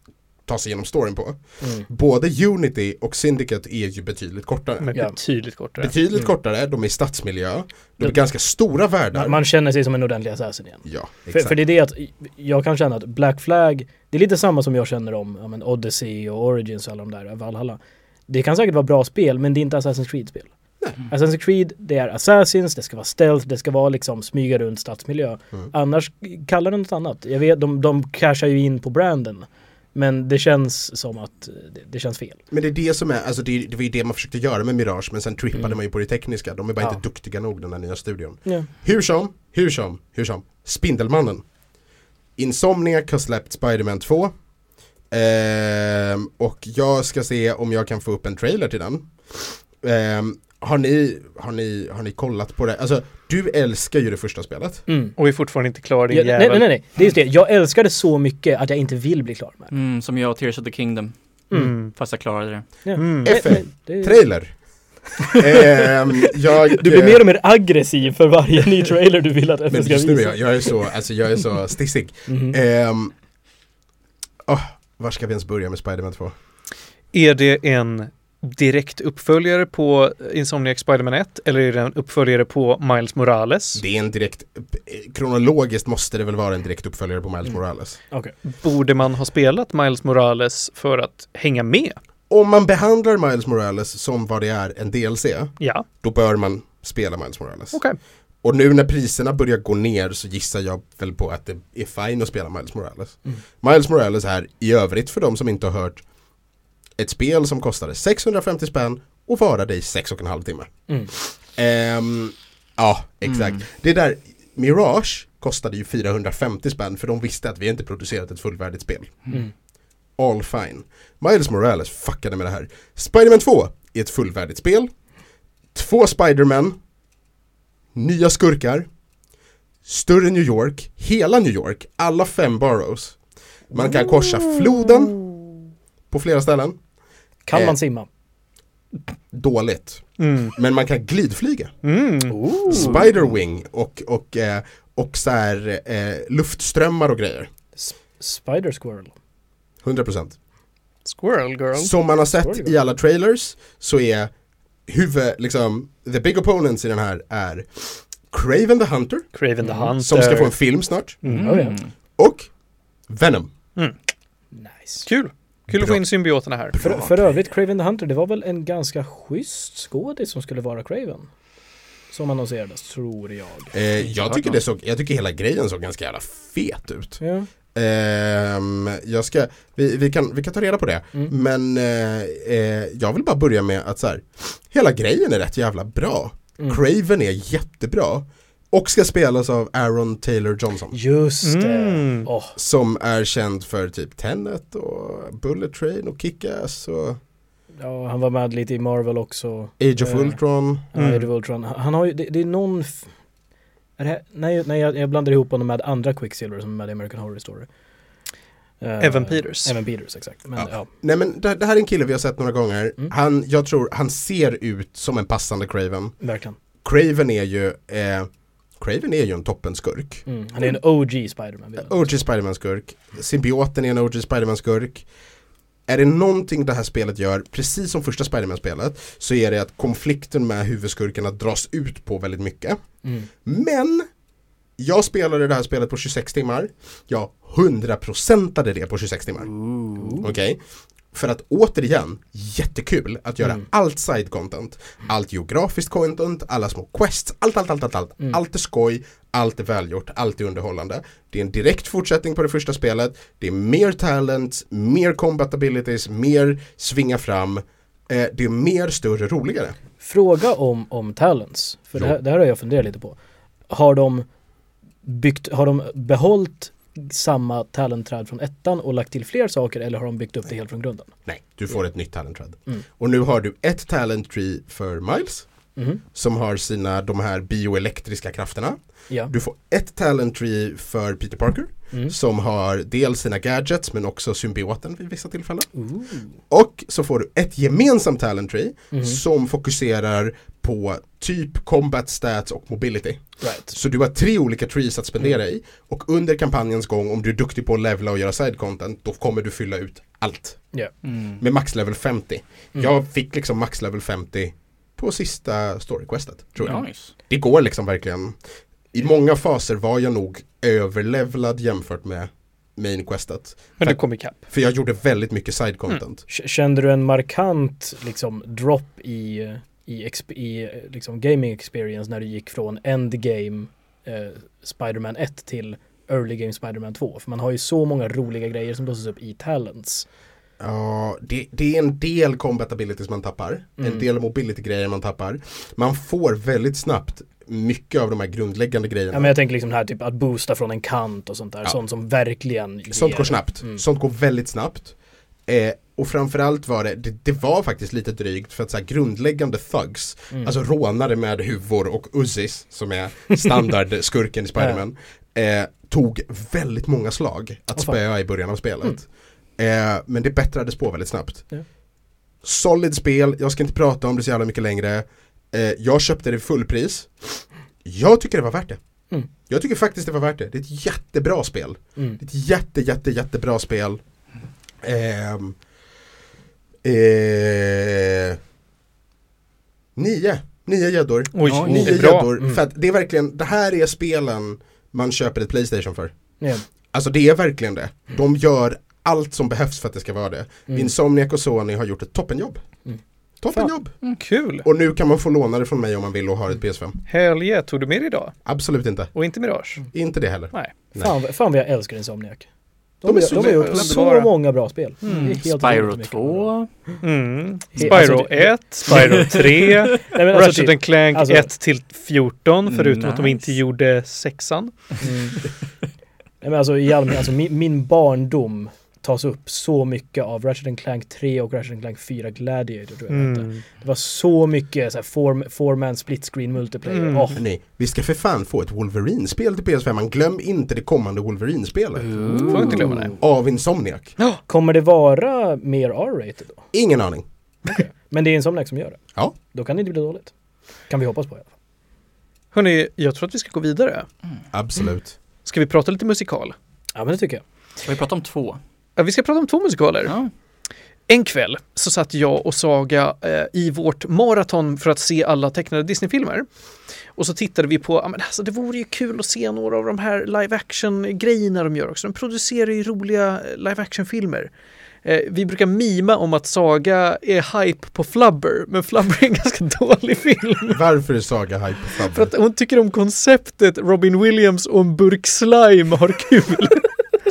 ta sig igenom storyn på. Mm. Både Unity och Syndicate är ju betydligt kortare. Men betydligt kortare. Betydligt Mm. kortare, de är i stadsmiljö, de är Det- ganska stora världar. Man, känner sig som en ordentlig assassin igen. ja, För, exakt. för det är det att jag kan känna att Black Flag, det är lite samma som jag känner om ja, men Odyssey och Origins och alla de där, Valhalla. Det kan säkert vara bra spel, men det är inte Assassin's Creed-spel. Assassin's Creed, det är Assassins, det ska vara stealth, det ska vara liksom smyga runt stadsmiljö. Mm. Annars kallar det något annat. Jag vet, de, de cashar ju in på branden. Men det känns som att det, det känns fel. Men det är det som är, alltså det, det var ju det man försökte göra med Mirage men sen trippade Mm. man ju på det tekniska. De är bara Ja. inte duktiga nog den här nya studion. Ja. Hur som, hur som, hur som. Spindelmannen. Insomniac har släppt Spider-Man 2. Ehm, och jag ska se om jag kan få upp en trailer till den. Ehm, har, ni, har, ni, har ni kollat på det? Alltså, du älskar ju det första spelet. Mm. Och är fortfarande inte klar din Ja, nej, jävel. nej, nej, nej. Det är just det. Jag älskar det så mycket att jag inte vill bli klar med det. Mm, som jag och Tears of the Kingdom. Mm. Fast jag klarade det. Ja. Mm. Nej, F. nej, det- Trailer. (laughs) Ehm, jag, Du blir mer och mer aggressiv för varje ny trailer du vill att FN Men ska just nu är visa. jag, jag är så, alltså jag är så (laughs) stissig. Mhm. Ehm, åh, var ska vi ens börja med Spider-Man 2? Är det en direkt uppföljare på Insomniac Spider-Man 1 eller är det en uppföljare på Miles Morales? Det är en direkt, kronologiskt måste det väl vara en direkt uppföljare på Miles Mm. Morales. Okej. Borde man ha spelat Miles Morales för att hänga med? Om man behandlar Miles Morales som vad det är, en DLC, Ja, då bör man spela Miles Morales. okej. Och nu när priserna börjar gå ner så gissar jag väl på att det är fine att spela Miles Morales. Mm. Miles Morales är i övrigt för de som inte har hört ett spel som kostade 650 spänn och varade i 6 och en halv timme. Mm. Ehm, ja, exakt. Mm. Det där, Mirage kostade ju 450 spänn för de visste att vi inte producerat ett fullvärdigt spel. Mm. All fine. Miles Morales fuckade med det här. Spider-Man 2 är ett fullvärdigt spel. Två Spider-Man. Nya skurkar. Större New York. Hela New York. Alla fem boroughs. Man kan korsa floden på flera ställen. Kan Eh. man simma? Dåligt. Mm. Men man kan glidflyga. Mm. Spiderwing och, och, eh, och så här, eh, luftströmmar och grejer. S- Spider Squirrel. 100%. Squirrel girl. Som man har sett i alla trailers så är huvud, liksom, the big opponents i den här är Craven the Hunter, Craven the Mm. Hunter. som ska få en film snart, Mm. Oh, och Venom. Nice. Kul. Kul att få in symbioterna här. För, för övrigt, Craven the Hunter, det var väl en ganska schysst skådis som skulle vara Craven? Som annonserades, tror jag. Eh, jag, tycker det såg, jag tycker hela grejen såg ganska jävla fet ut. Ja. Jag ska, vi, vi, kan, vi kan ta reda på det. Mm. Men eh, eh, jag vill bara börja med att så här, hela grejen är rätt jävla bra. Mm. Craven är jättebra. Och ska spelas av Aaron Taylor Johnson. Just det. Mm. Åh, Som är känd för typ Tenet och Bullet Train och Kick-Ass och ja, han var med lite i Marvel också. Age of Eh, Ultron. Ja, Mm. Age of Ultron. Han har ju, det, det är någon... F- är det här, nej, nej jag, jag blandar ihop honom med andra Quicksilver som är med i American Horror Story. Eh, Evan Peters. Evan Peters, exakt. Men, Ja. ja. Nej men det, det här är en kille vi har sett några gånger. Mm. Han, jag tror han ser ut som en passande Craven. verkligen. Craven är ju eh, Craven är ju en toppenskurk. Mm. Han är en OG Spiderman. OG Spiderman-skurk. Symbioten är en OG Spiderman-skurk. Är det någonting det här spelet gör, precis som första Spiderman-spelet, så är det att konflikten med huvudskurkarna dras ut på väldigt mycket. Mm. Men jag spelade det här spelet på 26 timmar. Jag 100%ade det på 26 timmar. Okej? För att återigen, jättekul att göra Mm. allt side content. Allt geografiskt content, alla små quests, allt, allt, allt, allt. Allt, Mm. allt är skoj, allt är välgjort, allt är underhållande. Det är en direkt fortsättning på det första spelet. Det är mer talent, mer combat abilities, mer svinga fram. Eh, det är mer, större, roligare. Fråga om, om talents. För det här, det här har jag funderat lite på. Har de byggt, har de behållit samma talentträd från ettan och lagt till fler saker eller har de byggt upp det helt från grunden? Nej, du får ett nytt talent träd. Mm. Och nu har du ett talent tree för Miles. Mhm. Som har sina, de här bioelektriska krafterna. Ja. Du får ett talent tree för Peter Parker. Mm. Som har dels sina gadgets men också symbioten vid vissa tillfällen. Ooh. Och så får du ett gemensamt talent tree Mhm. som fokuserar på typ combat stats och mobility. Right. Så du har tre olika trees att spendera i och under kampanjens gång om du är duktig på att levla och göra side content då kommer du fylla ut allt Mm. med max level 50. Mm. Jag fick liksom max level 50 på sista storyquestet tror jag. Nice. Det går liksom verkligen. I många faser var jag nog överlevlad jämfört med main questet. Men du kom ikapp. För jag gjorde väldigt mycket side content. K- Kände du en markant liksom drop i, i, i liksom gaming experience när du gick från endgame eh, Spider-Man 1 till early game Spider-Man 2? För man har ju så många roliga grejer som låses upp i talents. Ja, det, det är en del combat abilities man tappar. Mm. En del mobility grejer man tappar. Man får väldigt snabbt mycket av de här grundläggande grejerna. Ja men jag tänker liksom här typ att boosta från en kant och sånt där. Ja. Sånt som verkligen ger. Sånt går snabbt. Mm. Sånt går väldigt snabbt. Eh, och framförallt var det, det, det var faktiskt lite drygt för att så här, grundläggande thugs, Mm. alltså rånare med huvor och Uzzis som är standardskurken (laughs) i Spiderman, eh, tog väldigt många slag att spöa i början av spelet. Eh, men det bättrades på väldigt snabbt. Ja. Solid spel, jag ska inte prata om det så jävla mycket längre. Eh, jag köpte det fullpris. Jag tycker det var värt det. Mm. Jag tycker faktiskt det var värt det. Det är ett jättebra spel. Mm. Det är ett jätte, jätte, jättebra spel. Ehm, Eh, nio. Nio gäddor. Oj, Ja, det Nio gäddor. Mm. För att det är verkligen, det här är spelen man köper ett Playstation för. Ja. Alltså det är verkligen det. De gör allt som behövs för att det ska vara det. Mm. Insomniac och Sony har gjort ett toppenjobb. Mm. Toppenjobb! Kul! Och nu kan man få låna det från mig om man vill och har ett PS5. Hell yeah, tog du med det idag? Absolut inte. Och inte Mirage? Inte det heller. Nej. Fan, fan vad jag älskar Insomniac. De, De är de, så de har gjort så många bra spel. Mm. Spyro otroligt mycket bra. 2. Mm. Spyro (laughs) alltså det- 1, Spyro 3, Nej, men alltså, Ratchet typ, Clank alltså- 1 till 14 förutom att de Nice. inte gjorde sexan. mm. Nej, men alltså, i allmän, alltså min, min barndom tas upp så mycket av Ratchet Clank 3 och Ratchet Clank 4 Gladiator tror jag. Mm. Det var så mycket så här, four, four man split screen multiplayer. Mm. Åh, Nej, vi ska för fan få ett Wolverine-spel till PS5. Man glöm inte det kommande Wolverine-spelet. Får inte glömma det. Av Insomniac. Kommer det vara mer R-rated då? Ingen aning. Men det är Insomniac som gör det? Ja. Då kan det inte bli dåligt. Kan vi hoppas på i alla fall. Hörni, jag tror att vi ska gå vidare. Absolut. Ska vi prata lite musikal? Ja men det tycker jag. Ska vi prata om två? Ja, vi ska prata om två musikaler. Ja. En kväll så satt jag och Saga eh, i vårt maraton för att se alla tecknade Disney-filmer. Och så tittade vi på, ja men alltså det vore ju kul att se några av de här live action-grejerna de gör också. De producerar ju roliga eh, live action-filmer. Eh, vi brukar mima om att Saga är hype på Flubber, men Flubber är en ganska (laughs) dålig film. Varför är Saga hype på För Flubber? att hon tycker om konceptet Robin Williams och en burk slime har kul.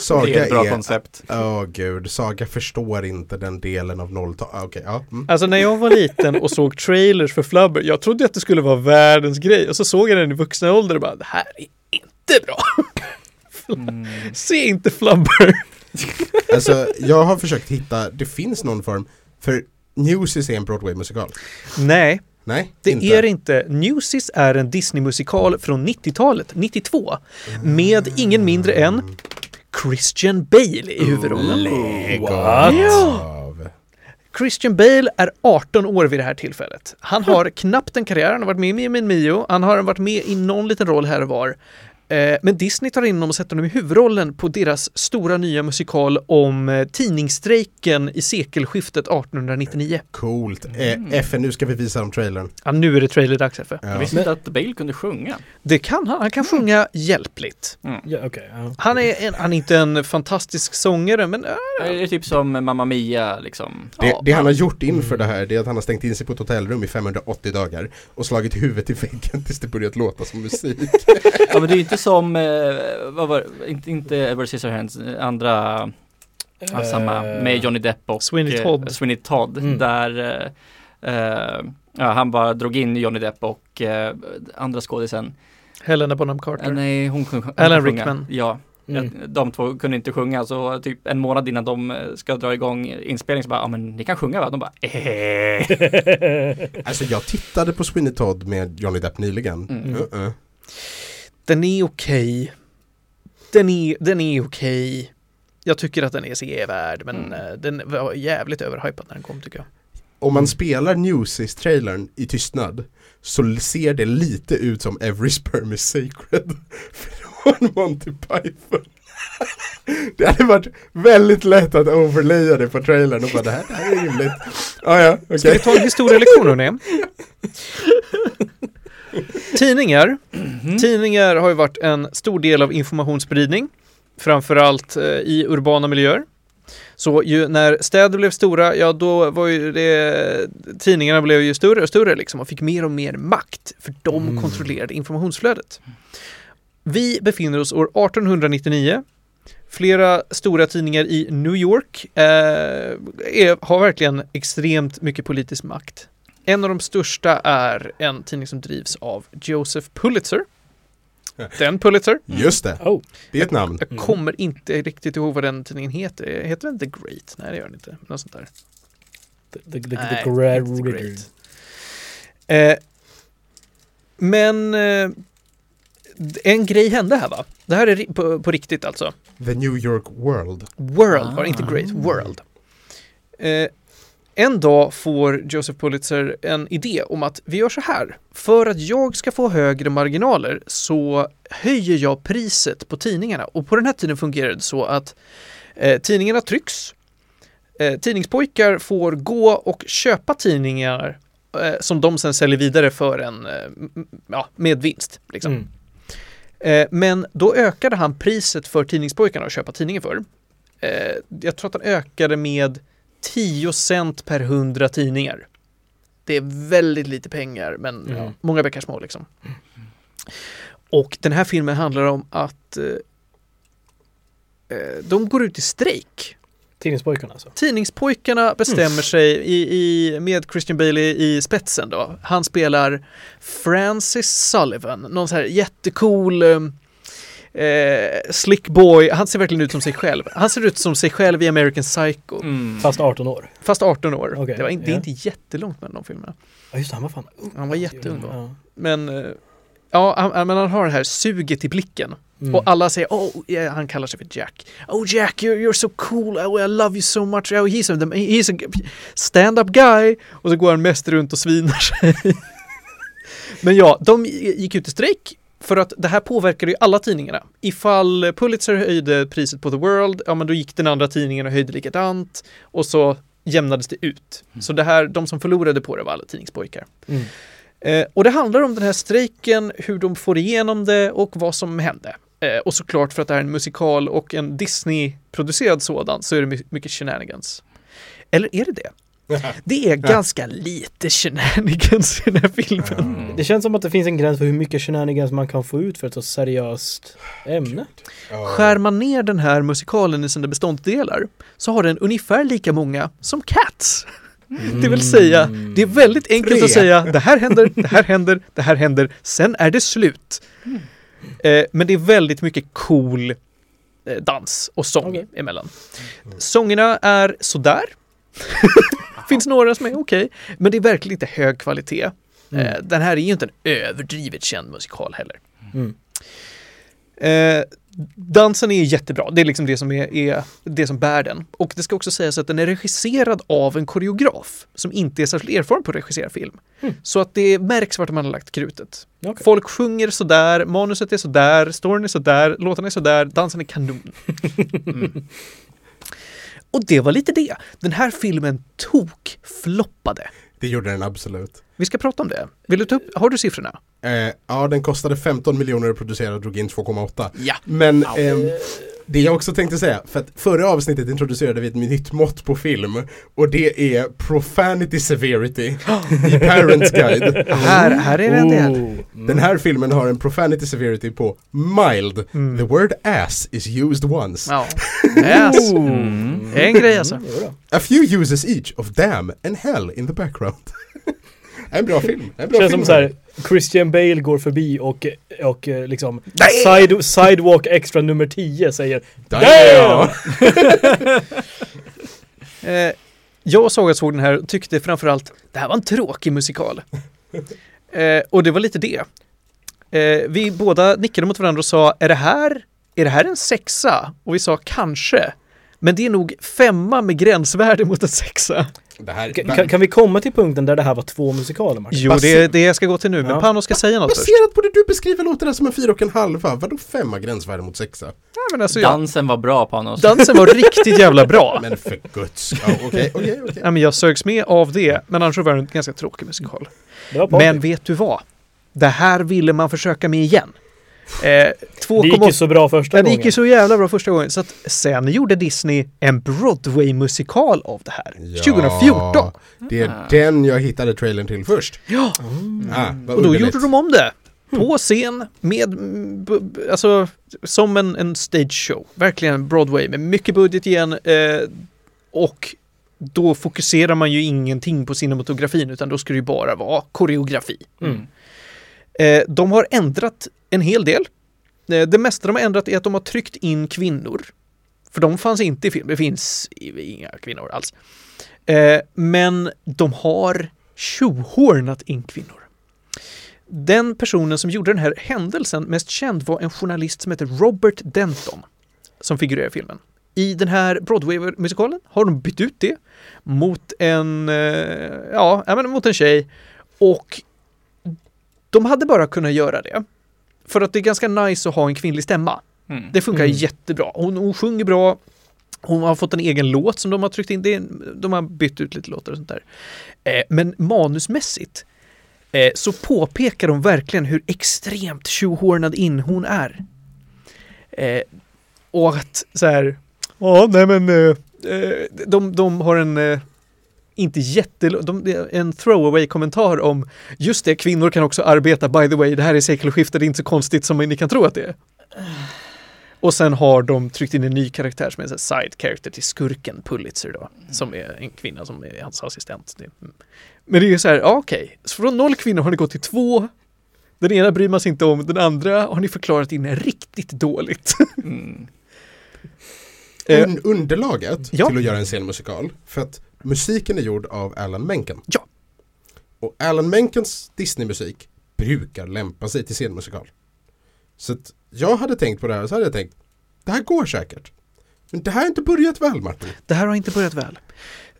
Saga Det är ett bra är... koncept. Åh gud, Saga förstår inte den delen av nolltal. Ah, Okej, ja. Mm. Alltså när jag var liten och såg trailers för Flubber, jag trodde att det skulle vara världens grej och så såg jag den i vuxna ålder och bara det här är inte bra. Mm. (laughs) Se inte Flubber. (laughs) Alltså, jag har försökt hitta, det finns någon form, för Newsies är en Broadway-musikal. Nej, Nej, det inte. är det inte. Newsies är en Disney-musikal från 90-talet, 92, med ingen mindre än Christian Bale i huvudrollen. Lägg av. Christian Bale är 18 år vid det här tillfället. Han har knappt en karriär, han har varit med i min Mio, han har varit med i någon liten roll här och var. Eh, Men Disney tar in honom och sätter honom i huvudrollen på deras stora nya musikal om eh, tidningsstrejken i sekelskiftet 1899. Coolt. Eh, FN, nu ska vi visa dem trailern. Ja, nu är det trailerdags Effe. Ja. Jag visste inte att Bale kunde sjunga. Det kan han, han kan sjunga hjälpligt. Ja, okej. ja. Han är, en, han är inte en fantastisk sångare, men äh, Det är typ som Mamma Mia liksom. Det, det han har gjort inför det här det är att han har stängt in sig på ett hotellrum i 580 dagar och slagit huvudet i väggen tills det börjat låta som musik. (laughs) Ja men det är ju inte som, eh, vad var inte, inte Edward Scissorhands, eh, andra av samma, Eh, med Johnny Depp och Sweeney eh, Todd. Sweeney Todd Mm. där eh, eh, ja, han bara drog in Johnny Depp och eh, andra skådisen. Helena Bonham Eh, Carter. nej, hon hon Alan. Rickman. Ja, Mm. de två kunde inte sjunga så typ en månad innan de eh, ska dra igång inspelning så bara, ja men ni kan sjunga va? De bara, eh. Alltså jag tittade på Sweeney Todd med Johnny Depp nyligen. Mm. Uh-uh. Den är okej. Den är, den är okej. Jag tycker att den är sevärd, men Mm. eh, den var jävligt överhypad när den kom tycker jag. Om man spelar Newsies-trailern i tystnad så ser det lite ut som Every Sperm is Sacred (laughs) från Monty Python. (laughs) Det hade varit väldigt lätt att overlaya det på trailern och bara det här, det här är rimligt. Ah, ja, okej. Ska vi ta en historielektion hörni? (laughs) (laughs) Tidningar. Tidningar har ju varit en stor del av informationsspridning. Framförallt eh, i urbana miljöer. Så ju, när städer blev stora, ja då var ju det, tidningarna blev ju större och större liksom och fick mer och mer makt för de Mm. kontrollerade informationsflödet. Vi befinner oss år 1899. Flera stora tidningar i New York eh, är, har verkligen extremt mycket politisk makt. En av de största är en tidning som drivs av Joseph Pulitzer. (laughs) Den Pulitzer. Just det, Oh, det är ett namn. Jag Mm. kommer inte riktigt ihåg vad den tidningen heter. Heter den The Great? Nej, det gör den inte. Något sånt där. the, the, the, Nej, the inte great. Great. Eh, men eh, en grej hände här va? Det här är på, på riktigt alltså. The New York World. World var det, Ah. inte Great, World. Eh, en dag får Joseph Pulitzer en idé om att vi gör så här. För att jag ska få högre marginaler så höjer jag priset på tidningarna. Och på den här tiden fungerar det så att eh, tidningarna trycks. Eh, tidningspojkar får gå och köpa tidningar eh, som de sen säljer vidare för en, eh, ja, med vinst. Liksom. Mm. Eh, men då ökade han priset för tidningspojkarna att köpa tidningen för. Eh, jag tror att han ökade med 10 cent per 100 tidningar. Det är väldigt lite pengar, men Mm. många bäckar små liksom. Och den här filmen handlar om att eh, eh, de går ut i strejk. Tidningspojkarna alltså. Tidningspojkarna bestämmer sig i, i, med Christian Bailey i spetsen då. Han spelar Francis Sullivan, någon så här jättecool eh, slick boy. Han ser verkligen ut som sig själv. Han ser ut som sig själv i American Psycho. Mm. Fast 18 år. Fast 18 år. Okej, det, var inte, det är inte jättelångt mellan de filmerna. Ja just det, han var fan ung. Han var jätteung då. Ja. Men, eh, ja, han, men han har det här suget i blicken. Mm. Och alla säger, oh, yeah, han kallar sig för Jack. Oh Jack, you're, you're so cool, oh, I love you so much, oh, he's a, he's a stand-up guy. Och så går han mest runt och svinar sig. (laughs) Men ja, de gick ut i strejk för att det här påverkade ju alla tidningarna. Ifall Pulitzer höjde priset på The World, ja men då gick den andra tidningen och höjde likadant och så jämnades det ut. Så det här, de som förlorade på det var alla tidningspojkar. Mm. Eh, och det handlar om den här strejken, hur de får igenom det och vad som hände. Eh, och såklart för att det här är en musikal och en Disney-producerad sådan så är det my- mycket shenanigans. Eller är det det? Det är ganska lite shenanigans i den här filmen. Mm. Det känns som att det finns en gräns för hur mycket shenanigans man kan få ut för ett så seriöst ämne. Ja. Skär man ner den här musikalen i sina beståndsdelar så har den ungefär lika många som Cats. Det vill säga, det är väldigt enkelt Tre. att säga det här händer, det här händer, det här händer, sen är det slut. Eh, men det är väldigt mycket cool eh, dans och sång Okej. emellan. Sångerna är sådär. (laughs) Finns några som är okej, men det är verkligen inte hög kvalitet. Mm. Eh, den här är ju inte en överdrivet känd musikal heller. Mm. Eh, dansen är jättebra, det är liksom det som är, är det som bär den. Och det ska också sägas att den är regisserad av en koreograf som inte är särskilt erfaren på att regissera film. Mm. Så att det märks vart man har lagt krutet. Okej. Folk sjunger sådär, manuset är sådär, storyn är sådär, låtarna är sådär, dansen är kanon. (laughs) Mm. Och det var lite det. Den här filmen tok floppade. Det gjorde den absolut. Vi ska prata om det. Vill du ta upp, har du siffrorna? Eh, ja, den kostade 15 miljoner att producera och drog in 2,8. Ja. Men ehm, det jag också tänkte säga, för att förra avsnittet introducerade vi ett nytt mått på film och det är profanity severity i (gasps) Parents Guide. Här, här är det en del. Oh. Mm. Den här filmen har en profanity severity på mild. Mm. The word ass is used once. Ja. (laughs) Yes. Mm. En grej alltså. A few uses each of damn and hell in the background. En bra film. En bra Känns film. som så här, Christian Bale går förbi och, och eh, liksom side, Sidewalk Extra nummer 10 säger Damn! (laughs) Eh, jag såg att såg den här och tyckte framförallt det här var en tråkig musikal. (laughs) Eh, och det var lite det. Eh, vi båda nickade mot varandra och sa, är det här, är det här en sexa? Och vi sa kanske. Men det är nog femma med gränsvärde mot en sexa. Det här, Ka- kan, kan vi komma till punkten där det här var två musikaler Martin? Jo, det är det jag ska gå till nu. Men Ja. Pano ska säga något först. Baserat på det du beskriver låter det som en fyra och en halva. Vadå femma gränsvärde mot sexa? Ja, men alltså, Dansen var bra Panos. dansen var riktigt jävla bra. (laughs) Men för guds ja, Okej, okej, okej. Ja, men jag sögs med av det, men annars var det en ganska tråkig musikal. Men vet du vad? Det här ville man försöka med igen. Eh, det gick ju 2,8 så bra första Ja, det gången. gick ju så jävla bra första gången. Så att sen gjorde Disney en Broadway-musikal av det här. 2014. Det är Ah. den jag hittade trailern till först. Ja, Mm. Ah, och då underligt. gjorde de om det. På scen med, alltså som en, en stage show. Verkligen Broadway med mycket budget igen. Eh, och då fokuserar man ju ingenting på cinematografin utan då ska det ju bara vara koreografi. Mm. Eh, de har ändrat en hel del. Eh, det mesta de har ändrat är att de har tryckt in kvinnor. För de fanns inte i filmen. Det finns inga kvinnor alls. Eh, men de har tjohornat in kvinnor. Den personen som gjorde den här händelsen mest känd var en journalist som heter Robert Denton som figurerar i filmen. I den här Broadway-musikalen har de bytt ut det mot en, eh, ja, ja, men mot en tjej och de hade bara kunnat göra det. För att det är ganska nice att ha en kvinnlig stämma. Mm. Det funkar Mm. jättebra. Hon, hon sjunger bra. Hon har fått en egen låt som de har tryckt in. Det är, de har bytt ut lite låtar och sånt där. Eh, men manusmässigt eh, så påpekar de verkligen hur extremt tjohornad in hon är. Eh, och att så här, ja nej men eh, eh, de, de har en eh, inte jätte, de, det är en throwaway kommentar om just det, kvinnor kan också arbeta, by the way, det här är sekelskiftet, det är inte så konstigt som ni kan tro att det är. Och sen har de tryckt in en ny karaktär som är en side character till skurken Pulitzer då, som är en kvinna som är hans assistent. Det- mm. Men det är ju så här, ja, okej, så från noll kvinnor har ni gått till två. Den ena bryr man sig inte om, den andra har ni förklarat in riktigt dåligt. (laughs) Mm. Eh, Un underlaget ja. till att göra en scenmusikal, för att musiken är gjord av Alan Menken. Ja. Och Alan Menkens Disney-musik brukar lämpa sig till scenmusikal. Så att jag hade tänkt på det här och så hade jag tänkt, det här går säkert. Men det här har inte börjat väl Martin. Det här har inte börjat väl.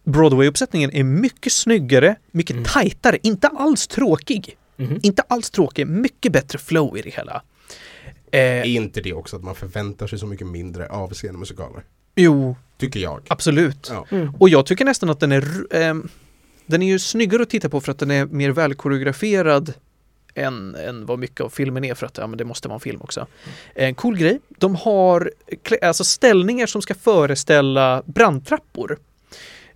Broadway-uppsättningen är mycket snyggare, mycket Mm. tajtare, inte alls tråkig. Mhm. Inte alls tråkig, mycket bättre flow i det hela. Eh, Är inte det också att man förväntar sig så mycket mindre av scenmusikaler? Jo, Tycker jag. absolut. Ja. Mm. Och jag tycker nästan att den är, ehm, den är ju snyggare att titta på för att den är mer välkoreograferad än, än vad mycket av filmen är för att ja, men det måste vara en film också. En cool grej, de har alltså ställningar som ska föreställa brandtrappor.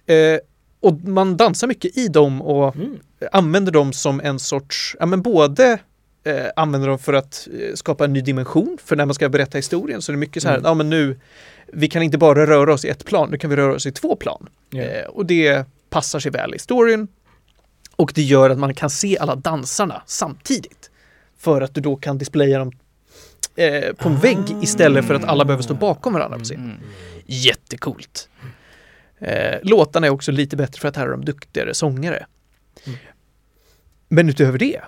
Eh, och man dansar mycket i dem och Mm. använder dem som en sorts, ja men både eh, använder dem för att eh, skapa en ny dimension för när man ska berätta historien så är det mycket så här, Mm. ja men nu, vi kan inte bara röra oss i ett plan, nu kan vi röra oss i två plan. Ja. Eh, och det passar sig väl i storyn. Och det gör att man kan se alla dansarna samtidigt. För att du då kan displaya dem eh, på en vägg istället för att alla behöver stå bakom varandra på scen. Mm. Jättecoolt. Eh, låtarna är också lite bättre för att här är de duktigare sångare. Mm. Men utöver det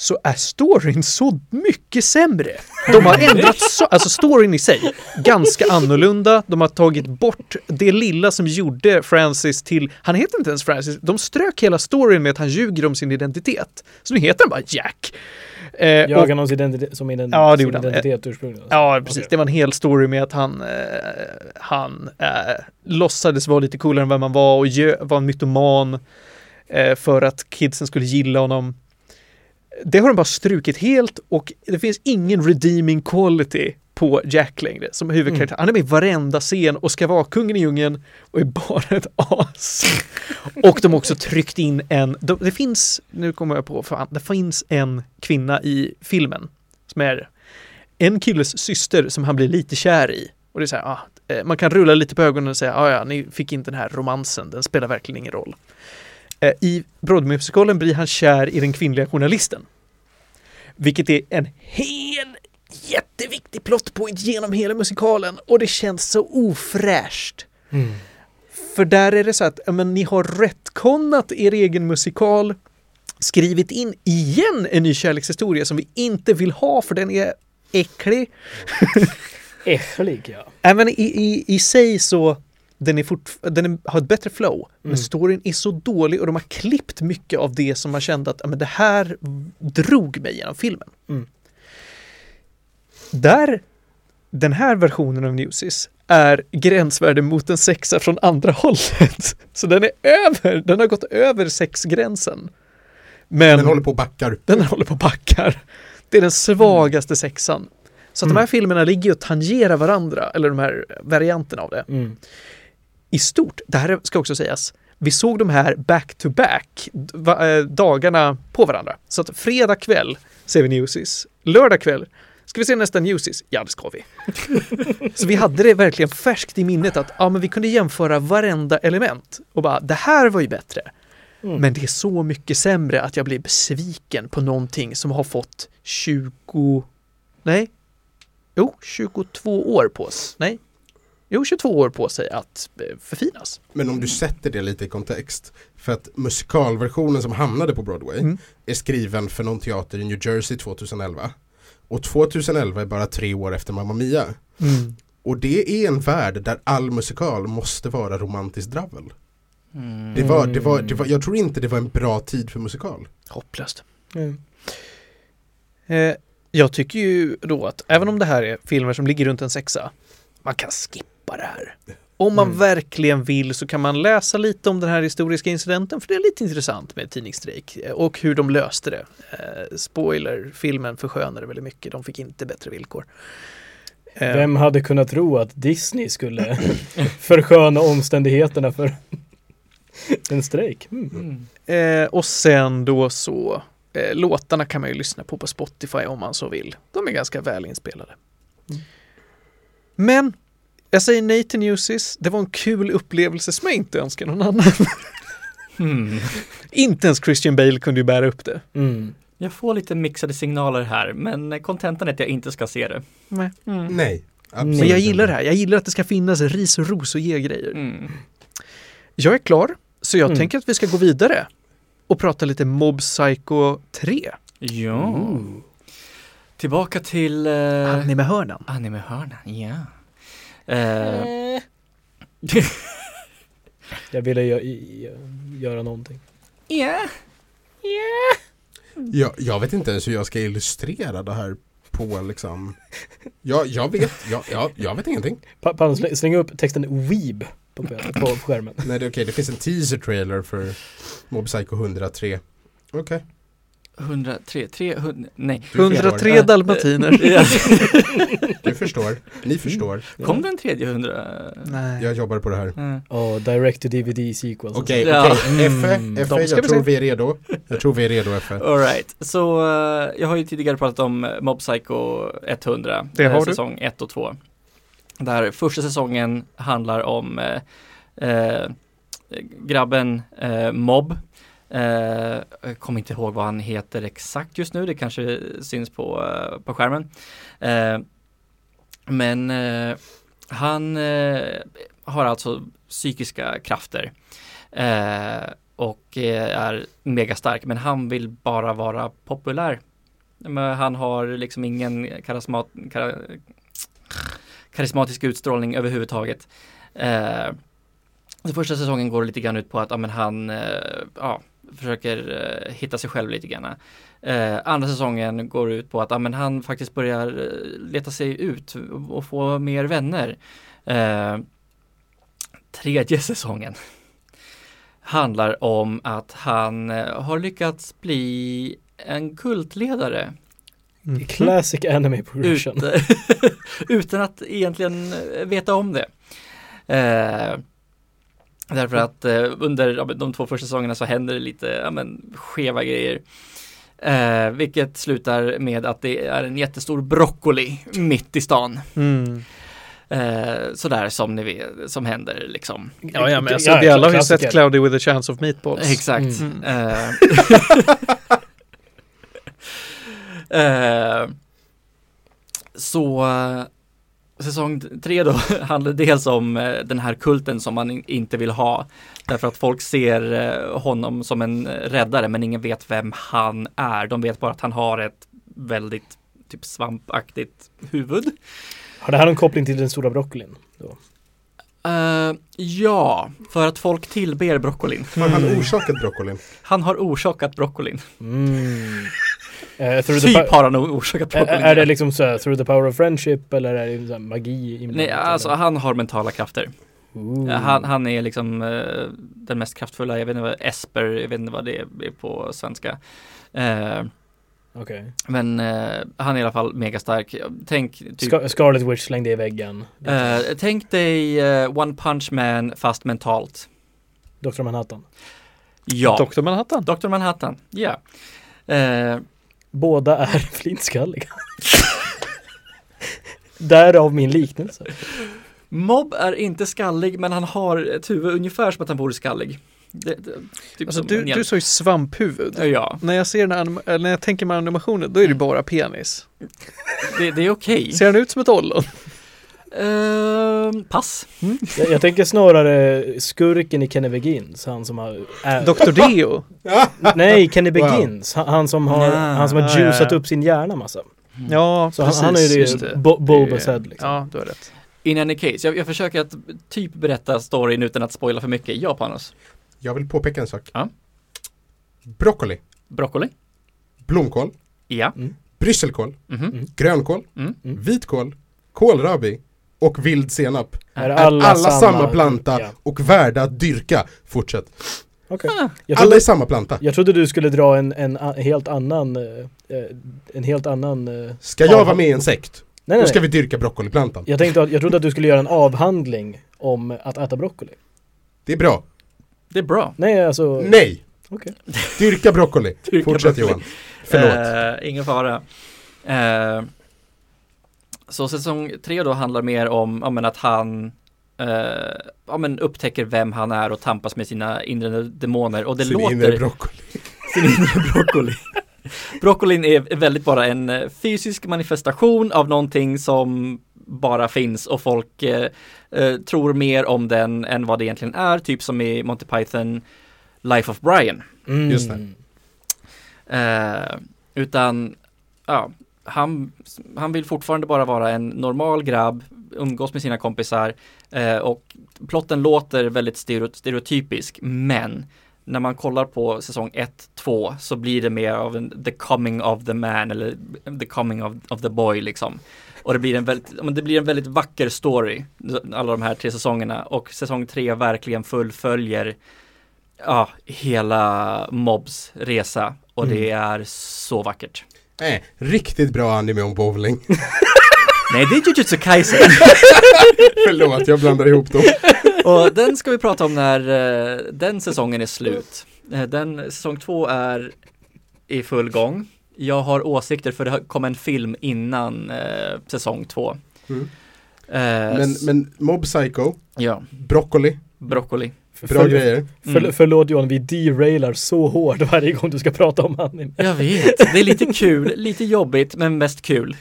så är storyn så mycket sämre. De har ändrat, så, alltså storyn i sig, ganska annorlunda. De har tagit bort det lilla som gjorde Francis till, han heter inte ens Francis, de strök hela storyn med att han ljuger om sin identitet. Så nu heter han bara Jack. Eh, och- Jagar någons identitet som, ident Ja, han. identitet ursprungligen. Ja, precis. Okej. Det var en hel story med att han, eh, han eh, låtsades vara lite coolare än vad man var och var en mytoman eh, för att kidsen skulle gilla honom. Det har de bara strukit helt och det finns ingen redeeming quality på Jack längre som huvudkaraktär. Han är med i varenda scen och ska vara kungen i djungeln och är bara ett as. (laughs) och de har också tryckt in en, de, det finns, nu kommer jag på, fan, det finns en kvinna i filmen som är en killes syster som han blir lite kär i. Och det är så här, ah, eh, man kan rulla lite på ögonen och säga, ah, ja, ni fick inte den här romansen, den spelar verkligen ingen roll. Eh, I Broadway-musikalen blir han kär i den kvinnliga journalisten. Vilket är en hel jätteviktig plotpoint genom hela musikalen och det känns så ofräscht. Mm. För där är det så att men, ni har retconnat er egen musikal, skrivit in igen en ny kärlekshistoria som vi inte vill ha för den är äcklig. (laughs) Äcklig ja. Även i, i, i sig så den, är fort, den är, har ett bättre flow, men Mm. storyn är så dålig och de har klippt mycket av det som man kände att men det här drog mig genom filmen. Mm. Där, den här versionen av Newsies är gränsvärde mot en sexa från andra (laughs) hållet. Så den är över, den har gått över sexgränsen. Men Den håller på och backar. den håller på och backar. Det är den svagaste sexan. Så att de här Mm. filmerna ligger och tangerar varandra, eller de här varianterna av det. Mm. I stort, det här ska också sägas, vi såg de här back to back, d- va- eh, dagarna på varandra. Så att fredag kväll ser vi Newsies, lördag kväll Ska vi se nästa Newsies? Ja, det ska vi. (laughs) så vi hade det verkligen färskt i minnet att ja, men vi kunde jämföra varenda element och bara det här var ju bättre. Mm. Men det är så mycket sämre att jag blir besviken på någonting som har fått 20... Nej? Jo, 22 år på sig. Nej? Jo, 22 år på sig att eh, förfinas. Men om du sätter det lite i kontext. För att musikalversionen som hamnade på Broadway Mm. är skriven för någon teater i New Jersey 2011. Och 2011 är bara tre år efter Mamma Mia. Och det är en värld där all musikal måste vara romantiskt dravel. Mm. Det var, det var, det var, jag tror inte det var en bra tid för musikal. Hopplöst. Mm. Eh, jag tycker ju då att även om det här är filmer som ligger runt en sexa, man kan skippa stoppa det här. Om man Mm. verkligen vill så kan man läsa lite om den här historiska incidenten för det är lite intressant med tidningsstrejk eh, och hur de löste det. Eh, spoiler, filmen förskönade väldigt mycket. De fick inte bättre villkor. Eh, Vem hade kunnat tro att Disney skulle (laughs) försköna omständigheterna för (laughs) en strejk? Mm. Mm. Eh, och sen då så, eh, låtarna kan man ju lyssna på på Spotify om man så vill. De är ganska väl inspelade. Mm. Men, jag säger nej till Newsies. Det var en kul upplevelse som jag inte önskar någon annan. Hmm. inte ens Christian Bale kunde ju bära upp det. Mm. Jag får lite mixade signaler här, men kontentan är att jag inte ska se det. Nej. Mm. Nej. absolut Men jag gillar det här. Jag gillar att det ska finnas ris och ros och ge grejer. Mm. Jag är klar, så jag Mm. tänker att vi ska gå vidare och prata lite Mob Psycho 3. Ja. Tillbaka till eh, Animehörnan. animehörnan, ja. Eh, Jag ville gö- göra någonting. Ja. Jag, jag vet inte ens hur jag ska illustrera det här på liksom Jag, jag vet, jag, jag, jag vet ingenting. Pa- Pan, släng, släng upp texten Weeb på, på, på skärmen. Nej det är okej, det finns en teaser trailer för Mob Psycho 103. Okej. 103, 300, nej. Du 103 förstår. dalmatiner. (laughs) (laughs) Du förstår. Ni förstår. Kom den tredje hundra? Nej. Jag jobbar på det här. Mm. Ja, direct to DVD sequels. Okej, okej. Effe, Mm, Effe, jag vi tror se. vi är redo. Jag tror vi är redo Effe. Alright, så eh, jag har ju tidigare pratat om eh, Mob Psycho 100, Det har eh, du. säsong 1 och 2. Där första säsongen handlar om eh, grabben eh, Mob. Eh, jag kommer inte ihåg vad han heter exakt just nu, det kanske syns på, eh, på skärmen. Eh, men eh, han har alltså psykiska krafter. Och är megastark men han vill bara vara populär. Men han har liksom ingen karismat, kar, karismatisk utstrålning överhuvudtaget. Eh, första säsongen går lite grann ut på att ja, men han eh, ja, försöker eh, hitta sig själv lite grann. Eh, andra säsongen går ut på att ja, men han faktiskt börjar eh, leta sig ut och få mer vänner. Eh, tredje (laughs) säsongen handlar om att han eh, har lyckats bli en kultledare Mm. Classic anime (laughs) progression. ut, (laughs) utan att egentligen eh, veta om det. Eh, därför att eh, under de två första säsongerna så händer det lite ja, men, skeva grejer. Eh, vilket slutar med att det är en jättestor broccoli mitt i stan. Mm. Eh, sådär som ni vet, som händer liksom. Ja, ja, men alltså, Ja, vi alla har ju sett Cloudy with a chance of meatballs. Exakt. Mm. Eh, (laughs) (laughs) eh, så säsong tre då (laughs) handlar dels om eh, den här kulten som man in- inte vill ha. Därför att folk ser eh, honom som en räddare men ingen vet vem han är. De vet bara att han har ett väldigt typ svampaktigt huvud. Har det här någon koppling till den stora broccolin? Då? Eh, ja, för att folk tillber broccolin. Har han orsakat broccolin? Han har orsakat broccolin. Mm. Eh, through the Typ har han orsakat är, broccolin. är det liksom så här, through the power of friendship eller är det så här magi? inblandat, Nej, alltså eller? han har mentala krafter. Han, han är liksom eh, den mest kraftfulla, jag vet inte vad Esper, jag vet inte vad det är på svenska. Eh, Okej. men eh, han är i alla fall megastark. Tänk, typ, Scar- Scarlet Witch slängde i väggen. eh, tänk dig eh, One Punch Man fast mentalt. Dr. Manhattan. Ja, Dr. Manhattan. Dr. Manhattan, ja. Eh, Båda är (laughs) flintskalliga. Därav min liknelse. Mob är inte skallig men han har ett huvud ungefär som att han vore skallig. Det, det, typ Alltså, du, du sa ju svamphuvud. Ja, När jag ser den här när jag tänker med animationen, då är det bara penis. det, det är okej. Ser han ut som ett ollon? Ehm, pass. Jag, jag tänker snarare skurken i Kenny Begins. Han som har... Är, Dr. Deo? nej, Kenny Wow. Begins. Han, han som har, Ja. han som har Ja, ja, juicat ja. upp sin hjärna massa. Ja, Så han, precis. han är ju just det. Bo- Det- head liksom. Ja, du har rätt. In any case, jag, jag försöker att typ berätta storyn utan att spoila för mycket. Ja, Panos. Jag vill påpeka en sak. Ja. Broccoli, Broccoli? blomkål, Ja. brysselkål, Mhm. grönkål, Mm. vitkål, kålrabi, och vild senap. Är Är alla, alla, samma, planta Ja. och värda att dyrka. Fortsätt. Jag, Alla trodde, är samma planta. jag trodde du skulle dra en, en helt annan eh, eh, En helt annan eh, Ska jag vara med i en sekt? Nej Då nej, ska nej. vi dyrka broccoliplantan. Jag tänkte att, jag trodde att du skulle göra en avhandling om att äta broccoli Det är bra. Det är bra. Nej alltså Nej! Okej. Dyrka broccoli. (laughs) Dyrka Fortsätt broccoli. Johan. Förlåt. Eh, ingen fara. Eh, så säsong tre då handlar mer om ja, men att han eh, ja, men upptäcker vem han är och tampas med sina inre demoner och det Sin låter inre broccoli. (laughs) sin inre broccoli. Broccolin är väldigt bara en eh, fysisk manifestation av någonting som bara finns och folk eh, tror mer om den än vad det egentligen är, typ som i Monty Python Life of Brian. mm. Just det. Utan, ja, han, han vill fortfarande bara vara en normal grabb, umgås med sina kompisar eh, och plotten låter väldigt stereo- stereotypisk, men när man kollar på säsong 1, 2 så blir det mer av en the coming of the man eller the coming of, of the boy liksom. Och det blir en väldigt, men det blir en väldigt vacker story, alla de här tre säsongerna och säsong 3 verkligen fullföljer ja, hela Mobs resa och det är så vackert. Nej, riktigt bra anime om bowling. (laughs) Nej, det är Jujutsu Kaisen (laughs) Förlåt, jag blandar ihop dem. och den ska vi prata om när eh, den säsongen är slut. Eh, den säsong två är i full gång. Jag har åsikter för det kom en film innan eh, säsong två. Mm. Eh, Men, men Mob Psycho, ja, broccoli, broccoli. Bra För- grejer. För, Mm. Förlåt Johan, vi derailar så hårt varje gång du ska prata om anime. Jag vet, det är lite kul, lite jobbigt men mest kul.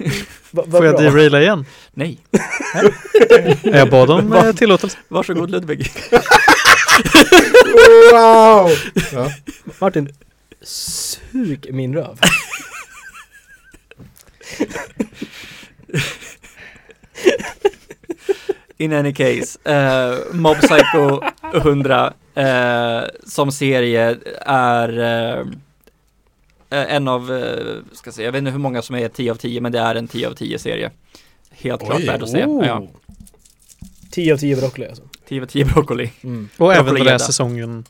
Va, vad Får jag bra. deraila igen? Nej, (laughs) Jag bad om eh, tillåtelse. varsågod Ludvig. Wow! Ja. Martin, sug min röv. (laughs) In any case, eh, Mob Psycho 100 eh, som serie är eh, en av, eh, ska jag säga, jag vet inte hur många som är 10 av 10 men det är en 10 av 10 serie. Helt klart Oj, värd att se. Ja, 10 av 10 broccoli alltså. 10 av 10 broccoli. Mm. Och även den här säsongen.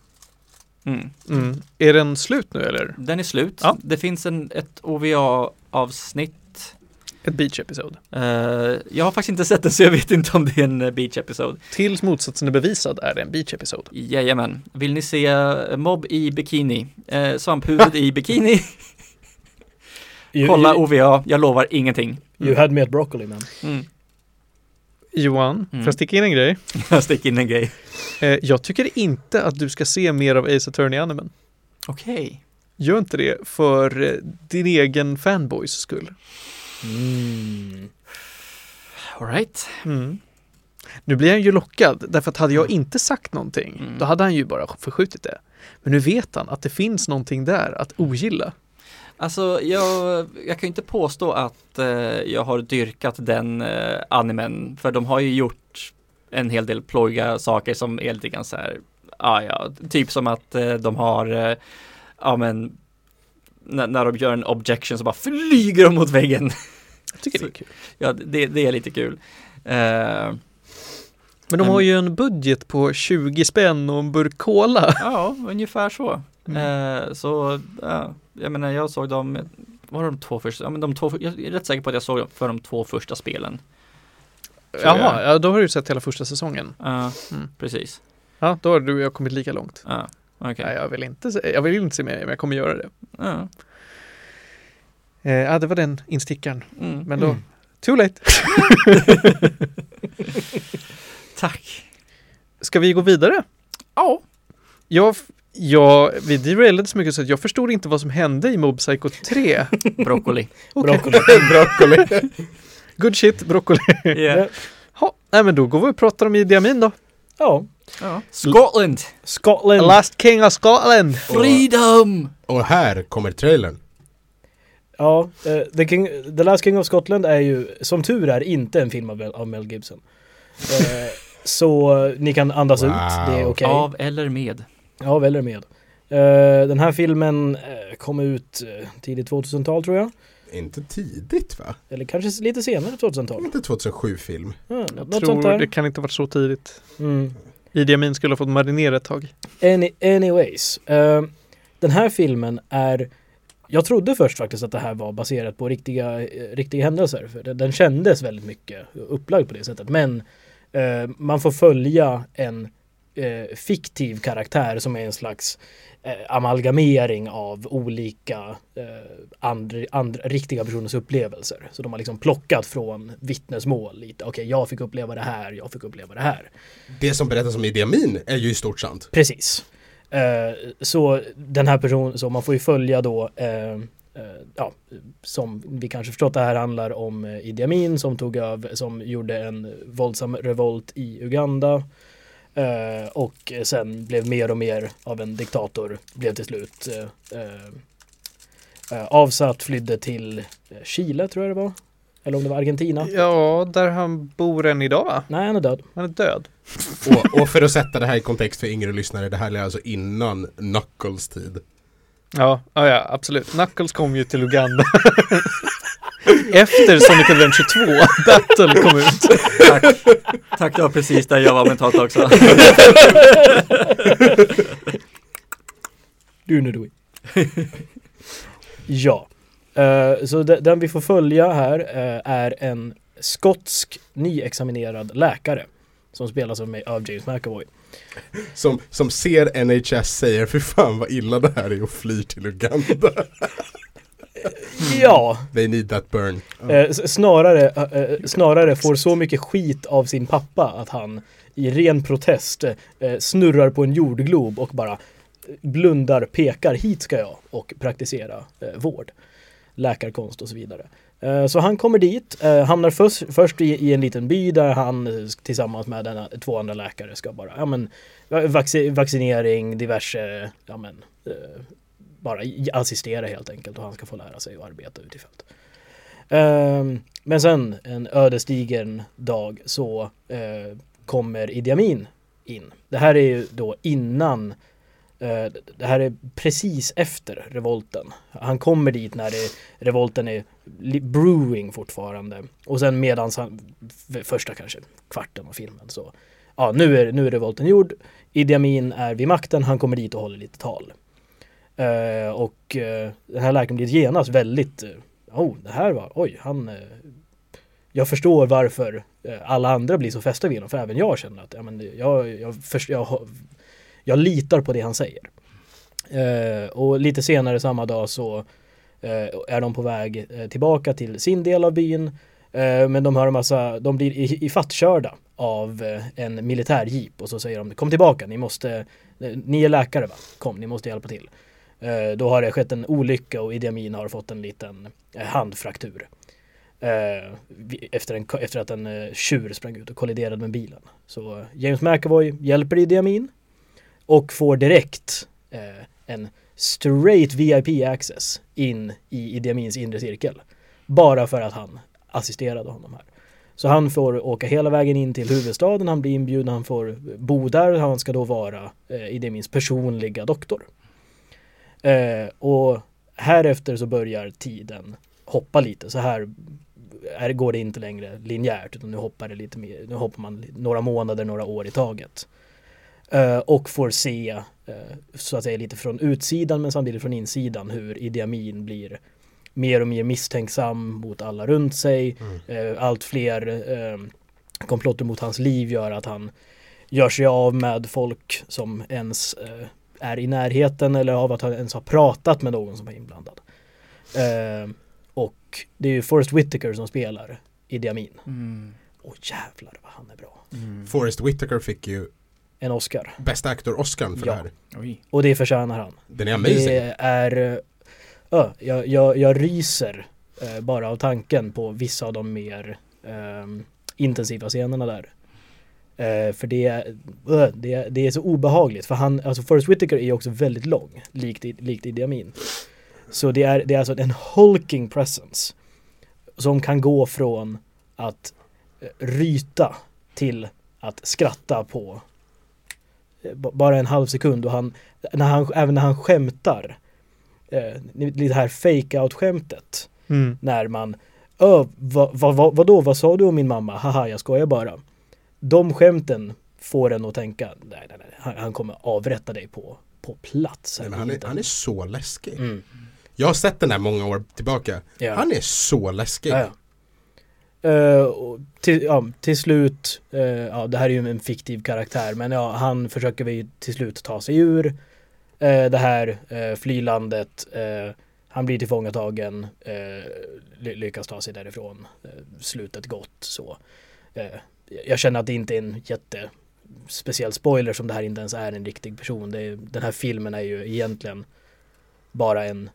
Mm. Mm. Är den slut nu eller? Den är slut. Ja. Det finns en, ett OVA-avsnitt. Ett beach-episod. Eh, jag har faktiskt inte sett den så jag vet inte om det är en eh, beach-episod. Tills motsatsen är bevisad är det en beach-episod. Jajamän. Vill ni se eh, Mob i bikini? Eh, svamphuvud i bikini? Kolla OVA, jag lovar ingenting. you had me at broccoli man. Mm. Johan, Mm. får jag sticka in en grej? (laughs) Jag sticker in en grej. Eh, jag tycker inte att du ska se mer av Ace Attorney-animen. Okej. Gör inte det för din egen fanboys skull. Mm. Alright. Mm. Nu blir han ju lockad, därför att hade jag inte sagt någonting, Mm. då hade han ju bara förskjutit det. Men nu vet han att det finns någonting där att ogilla. Alltså jag, jag kan ju inte påstå att eh, jag har dyrkat den eh, animen, för de har ju gjort en hel del plojiga saker som är lite grann så här, ah, ja, typ som att eh, de har, eh, ja men, när, när de gör en objection så bara flyger de mot väggen. (laughs) Jag tycker det är kul. ja, det, det är lite kul. Eh, Men de har ju en budget på 20 spänn och en burk cola. (laughs) ja, ungefär så. Mm. Eh, så, ja, jag menar jag såg dem, var de två första, ja men de två, jag är rätt säker på att jag såg dem för de två första spelen. Jaha, jag. ja, då har du sett hela första säsongen. Ja, Mm. precis. Ja, då har du och jag kommit lika långt. Ja, okej. Nej, jag vill inte se, jag vill inte se mer, men jag kommer göra det. Ja, Eh, ja, det var den instickaren. mm. Men då, Mm. too late. (laughs) Tack. Ska vi gå vidare? Ja. Jag, jag, vi derailade så mycket så att jag förstod inte vad som hände i Mob Psycho 3. (laughs) Broccoli. Broccoli. (laughs) broccoli. Good shit, broccoli. Yeah. Ha, nej men då går vi och pratar om Idi Amin då. Ja. Ja. Scotland. Scotland. Last King of Scotland. Freedom! Och här kommer trailern. Ja, eh, The, King, The Last King of Scotland är ju som tur är inte en film av, av Mel Gibson. Eh, (laughs) så eh, ni kan andas Wow. ut, det är okej. Av eller med. Ja, väl är med. Eh, den här filmen eh, kom ut eh, tidigt 2000-tal tror jag. inte tidigt va? Eller kanske lite senare 2012. Inte 2007-film. Ja, Jag tror det kan inte varit så tidigt. Mm. Idi Amin skulle ha fått marinera ett tag. Any, anyways. uh, den här filmen är jag trodde först faktiskt att det här var baserat på riktiga, eh, riktiga händelser. För den, den kändes väldigt mycket upplagd på det sättet. Men uh, man får följa en eh, fiktiv karaktär som är en slags eh, amalgamering av olika eh, andra, andra riktiga personers upplevelser. Så de har liksom plockat från vittnesmål lite. Okej, jag fick uppleva det här, jag fick uppleva det här. Det som berättas om Idi Amin är ju i stort sant. Precis. Eh, så den här personen, så man får ju följa då eh, eh, Ja, som vi kanske förstått det här handlar om eh, Idi Amin som tog över, som gjorde en våldsam revolt i Uganda. Eh, och sen blev mer och mer av en diktator, blev till slut eh, eh, avsatt, flydde till Chile tror jag det var. Eller om det var Argentina. Ja, där han bor än idag va? Nej, han är död. Han är död. Och, och för att sätta det här i kontext för yngre lyssnare, det här är alltså innan Knuckles tid. Ja, ja, ja absolut. Knuckles kom ju till Uganda. (laughs) Efter Sonic Adventure 2 (laughs) Battle kom ut. Tack. Tack, det var precis där jag var mentalt också. Du nu du. ja. Eh, så de, den vi får följa här eh, är en skotsk nyexaminerad läkare. Som spelas av mig av James McAvoy. Som, som ser NHS säger, för fan vad illa det här är och flyr till Uganda. Ja, They need that burn. Eh, snarare, eh, snarare får så mycket skit av sin pappa att han i ren protest eh, snurrar på en jordglob och bara blundar, pekar hit ska jag och praktisera eh, vård. Läkarkonst och så vidare. Eh, Så han kommer dit, eh, hamnar först, först i, i en liten by där han eh, tillsammans med denna, två andra läkare ska bara, ja men vaccin, vaccinering, diverse, ja men eh, bara assistera helt enkelt och han ska få lära sig att arbeta ute i fält. Ehm, men sen en ödesdigen dag så eh, kommer Idi Amin in. Det här är ju då innan eh, det här är precis efter revolten. Han kommer dit när det, revolten är brewing fortfarande. Och sen medans han, första kanske kvarten av filmen så, ja nu är, nu är revolten gjord. Idi Amin är vid makten, han kommer dit och håller lite tal. Eh, och eh, den här läkaren blir genast väldigt, eh, oh det här var, oj han, eh, jag förstår varför eh, alla andra blir så fästa vid honom, för även jag känner att ja, men, jag, jag, för, jag, jag litar på det han säger. Eh, och lite senare samma dag så eh, är de på väg eh, tillbaka till sin del av byn. Eh, men de har en massa, de blir ifattkörda av eh, en militärjeep och så säger de kom tillbaka, ni måste, eh, ni är läkare va? Kom, ni måste hjälpa till. Eh, då har det skett en olycka och Idi Amin har fått en liten eh, handfraktur. Eh, efter, en, efter att en tjur sprang ut och kolliderade med bilen. Så James McAvoy hjälper Idi Amin och får direkt en straight VIP access in i Idi Amins inre cirkel. Bara för att han assisterade honom här. Så han får åka hela vägen in till huvudstaden, han blir inbjuden, han får bo där, han ska då vara eh, Idi Amins personliga doktor. Eh, och härefter så börjar tiden hoppa lite. Så här är, går det inte längre linjärt utan nu hoppar det lite mer, nu hoppar man några månader, några år i taget. Eh, och får se eh, så att säga lite från utsidan men samtidigt från insidan hur Idi Amin blir mer och mer misstänksam mot alla runt sig. Eh, allt fler eh, komplotter mot hans liv gör att han gör sig av med folk som ens eh, är i närheten eller av att han ens har pratat med någon som är inblandad. Eh, och det är ju Forrest Whitaker som spelar Idi Amin. Mm. Och jävlar vad han är bra. Mm. Forrest Whitaker fick ju En Oscar. bästa aktor-Oscarn för Ja. det här. Oj. Och det förtjänar han. Den är amazing. Det är... Uh, jag, jag, jag ryser eh, bara av tanken på vissa av de mer ehm, intensiva scenerna där. Eh, för det, är- uh, det, det är så obehagligt. För han, alltså Forrest Whitaker är ju också väldigt lång, likt, likt Idi Amin. Så det är, det är alltså en hulking presence. Som kan gå från att eh, ryta till att skratta på bara en halv sekund och han, när han, även när han skämtar, eh, det här fake-out skämtet Mm. När man Ö, vad, vad, vad, vadå, vad sa du om min mamma? Haha, jag skojar bara. De skämten får en att tänka, nej, nej, nej, han, han kommer avrätta dig på, på plats. Nej, han, är, han är så läskig. Mm. Jag har sett den här många år tillbaka. Ja. Han är så läskig. Ja, ja. Och till, ja, till slut, eh, ja det här är ju en fiktiv karaktär, men ja, han försöker vi till slut ta sig ur eh, det här uh, flylandet. Han blir tillfångatagen, uh, ly lyckas ta sig därifrån. Uh, slutet gott så. Eh, jag känner att det inte är en jätte speciell spoiler som det här inte ens är en riktig person. Det är, den här filmen är ju egentligen bara en,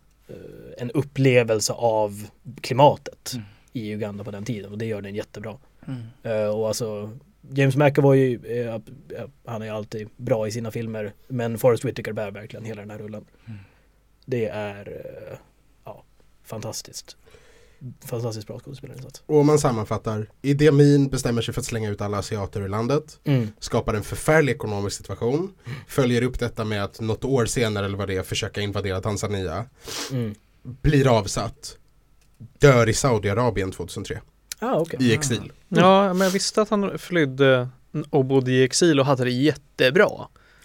en upplevelse av klimatet Mm. i Uganda på den tiden och det gör den jättebra. Mm. Eh, och alltså James McAvoy, eh, eh, han är alltid bra i sina filmer men Forrest Whitaker bär verkligen hela den här rullen. Mm. Det är eh, ja, fantastiskt. Fantastiskt bra skådespelarinsats. Och om man sammanfattar, Idi Amin bestämmer sig för att slänga ut alla asiater ur landet. Mm. Skapar en förfärlig ekonomisk situation. Följer upp detta med att något år senare eller vad det är försöka invadera Tanzania. Mm. Blir avsatt. Dör i Saudiarabien 2003. Ah, okej. I exil. Ja, men jag visste att han flydde och bodde i exil och hade det jättebra.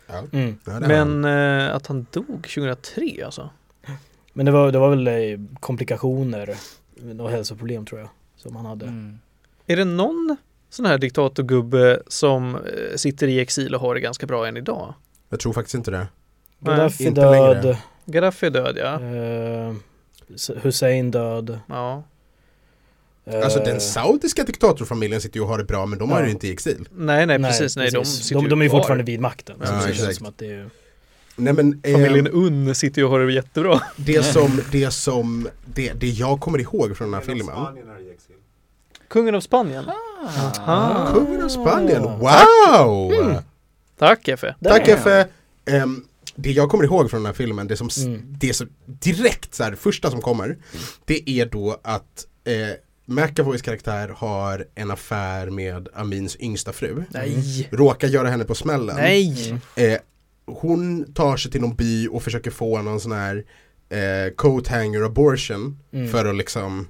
Ja. Mm. Ja, det har han. Men eh, att han dog 2003 alltså. Men det var, det var väl eh, komplikationer och hälsoproblem tror jag. Som han hade. Mm. Är det någon sån här diktatorgubbe som eh, sitter i exil och har det ganska bra än idag? Jag tror faktiskt inte det. Gaddafi inte död. längre. Gaddafi är död ja. Eh, Hussein död. ja. Eh, Alltså den saudiska diktatorfamiljen sitter ju och har det bra men de har Ja. ju inte i exil. Nej, nej, precis. Nej, de sitter de, de är ju fortfarande vid makten. Ja, så det känns som att det är, Nej men eh, Familjen Unn sitter ju och har det jättebra. det som, det som, det, det jag kommer ihåg från den här filmen. Kungen av Spanien. Ah. Aha. Kungen av Spanien, wow! Mm. Tack Effe. Tack. Effe! Ehm, det jag kommer ihåg från den här filmen, det som, Mm. det som direkt så här, första som kommer, det är då att eh, McAvoys karaktär har en affär med Amins yngsta fru. Nej. Råkar göra henne på smällen. Nej. Eh, hon tar sig till någon by och försöker få någon sån här eh, coat hanger abortion Mm. för att liksom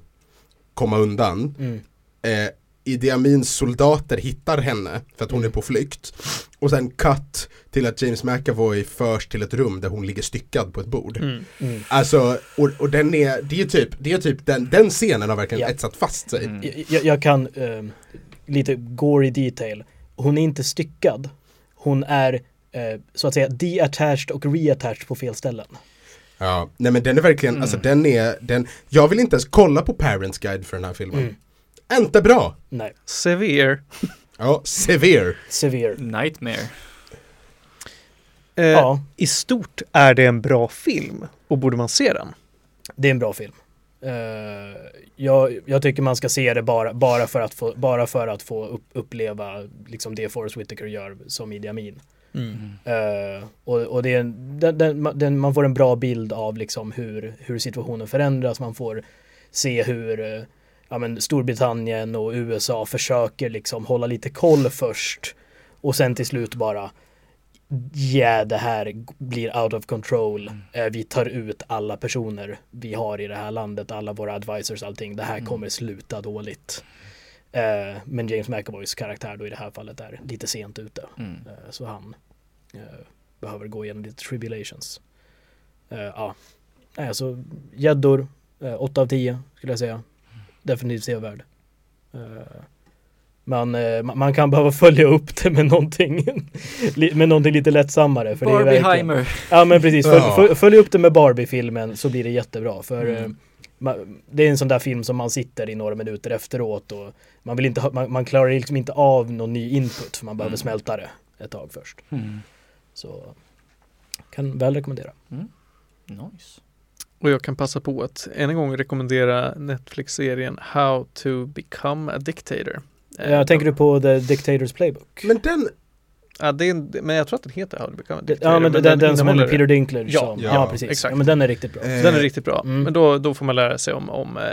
komma undan. Mm. Eh, Idi Amins soldater hittar henne för att hon är på flykt. Och sen cut till att James McAvoy förs till ett rum där hon ligger styckad på ett bord. Mm. Mm. Alltså, och, och den är, det är typ, det är typ den, den scenen har verkligen Ja. etsat fast sig. Mm. Jag- Jag, kan ehm, lite gory detail. Hon är inte styckad. Hon är eh, så att säga deattached och reattached på fel ställen. Ja, nej men den är verkligen, Mm. alltså den är, den, jag vill inte ens kolla på Parents Guide för den här filmen. Mm. Inte bra! Nej, Severe. (laughs) Ja, severe. severe. Nightmare. Eh, Ja, I stort är det en bra film och borde man se den? det är en bra film. Eh, jag, jag tycker man ska se det bara, bara för att få, bara för att få upp, uppleva liksom det Forrest Whitaker gör som Idi Amin. Eh, och och det den, den, den, man får en bra bild av liksom hur, hur situationen förändras. Man får se hur eh, ja, men Storbritannien och USA försöker liksom hålla lite koll först. Och sen till slut bara Ja, det här blir out of control. Eh, vi tar ut alla personer vi har i det här landet, alla våra advisors, allting. Det här Mm. kommer sluta dåligt. Eh, men James McAvoys karaktär då i det här fallet är lite sent ute. Mm. Eh, Så han eh, behöver gå igenom lite tribulations. Eh, ja, Nej, alltså gäddor, eh, 8 av 10 skulle jag säga. Definitivt sevärd. Eh, man, eh, man- man kan behöva följa upp det med någonting, (laughs) med någonting lite lättsammare. För det är verkligen- Barbieheimer. Ja men precis, följ, följ upp det med Barbie-filmen så blir det jättebra. För Mm. Eh, det är en sån där film som man sitter i några minuter efteråt och man, vill inte ha, man, man klarar liksom inte av någon ny input för man behöver Mm. smälta det ett tag först. Mm. Så kan väl rekommendera. Nice. Och jag kan passa på att än en gång rekommendera Netflix-serien How to become a dictator. Eh, Jag tänker du på The Dictators Playbook? Men den, Ja, det är en, men jag tror att den heter How to become a Det- dictator. ja men, den, den, som har innehåller med Peter Dinklage Ja, som, ja, ja, precis. exakt. Ja, men den är riktigt bra. Eh, Den är riktigt bra. Mm. Men då, då får man lära sig om, om eh,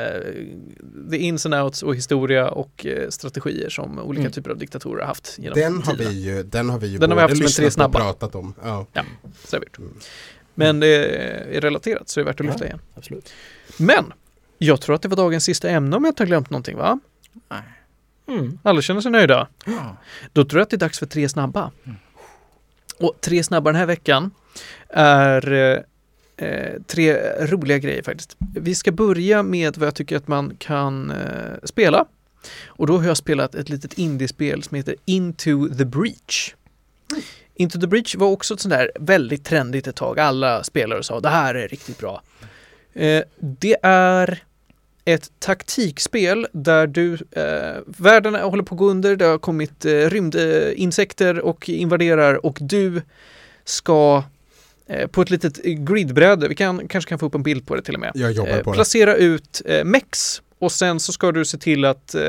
the ins and outs och historia och eh, strategier som olika Mm. typer av diktatorer har haft genom den har vi ju, den har vi ju Den har vi haft som en tre snabba. och pratat om. Ja. Vi gjort. Mm. Men det är relaterat så det är värt att lyfta Ja. igen. Absolut. Men Jag tror att det var dagens sista ämne om jag inte har glömt någonting va? Mm. Alla känner sig nöjda? Ja. Då tror jag att det är dags för tre snabba. Och tre snabba den här veckan är eh, eh, tre roliga grejer faktiskt. Vi ska börja med vad jag tycker att man kan eh, spela. Och då har jag spelat ett litet indiespel som heter Into the Breach. Into the Breach var också ett sånt där väldigt trendigt ett tag. Alla spelare sa det här är riktigt bra. Eh, det är ett taktikspel där du, eh, världen håller på att gå under, det har kommit eh, rymdinsekter och invaderar och du ska eh, på ett litet gridbräde, vi kan, kanske kan få upp en bild på det till och med, Jag jobbar eh, på det. placera ut eh, mex och sen så ska du se till att eh,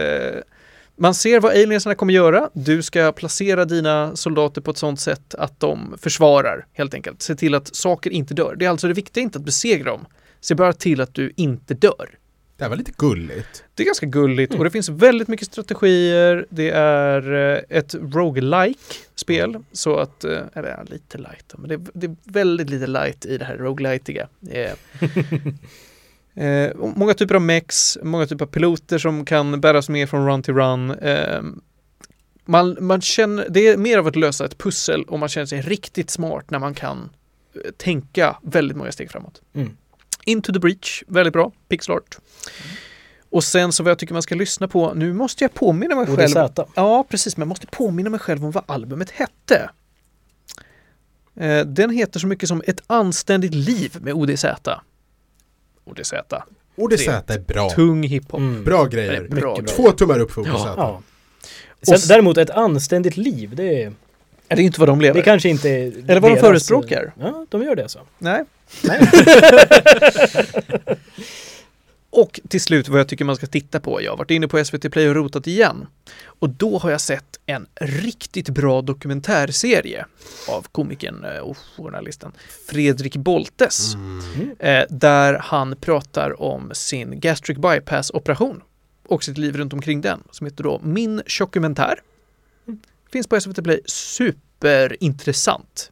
man ser vad aliensarna kommer göra. Du ska placera dina soldater på ett sådant sätt att de försvarar helt enkelt. Se till att saker inte dör. Det är alltså det viktiga inte att besegra dem. Se bara till att du inte dör. Det här var lite gulligt. Det är ganska gulligt och det finns väldigt mycket strategier. Det är eh, ett roguelike spel så att, eh, eller ja, lite light men det är, det är väldigt lite light i det här roguelitiga. Eh, (laughs) eh, och många typer av mex, många typer av piloter som kan bäras med från run till run. Eh, man, man känner, det är mer av att lösa ett pussel och man känner sig riktigt smart när man kan eh, tänka väldigt många steg framåt. Mm. Into the Breach, väldigt bra, pixel art. Och sen så vad jag tycker man ska lyssna på, nu måste jag påminna mig själv. ODZ. Ja, precis, men jag måste påminna mig själv om vad albumet hette. Eh, den heter så mycket som Ett anständigt liv med ODZ. ODZ. ODZ är bra. Tung hiphop. Mm. Bra grejer. bra. Bra. Två tummar upp för ODZ. Ja. Sen, s- däremot ett anständigt liv, det, är- Är det inte vad de lever? det kanske inte är Eller vad de förespråkar. Ja, de gör det så. Nej. Nej. (laughs) Och till slut vad jag tycker man ska titta på. Jag har varit inne på SVT Play och rotat igen. Och då har jag sett en riktigt bra dokumentärserie av komikern eh, och journalisten Fredrik Boltes. Mm. Eh, där han pratar om sin gastric bypass operation och sitt liv runt omkring den som heter då Min dokumentär. Finns på SVT Play. Superintressant.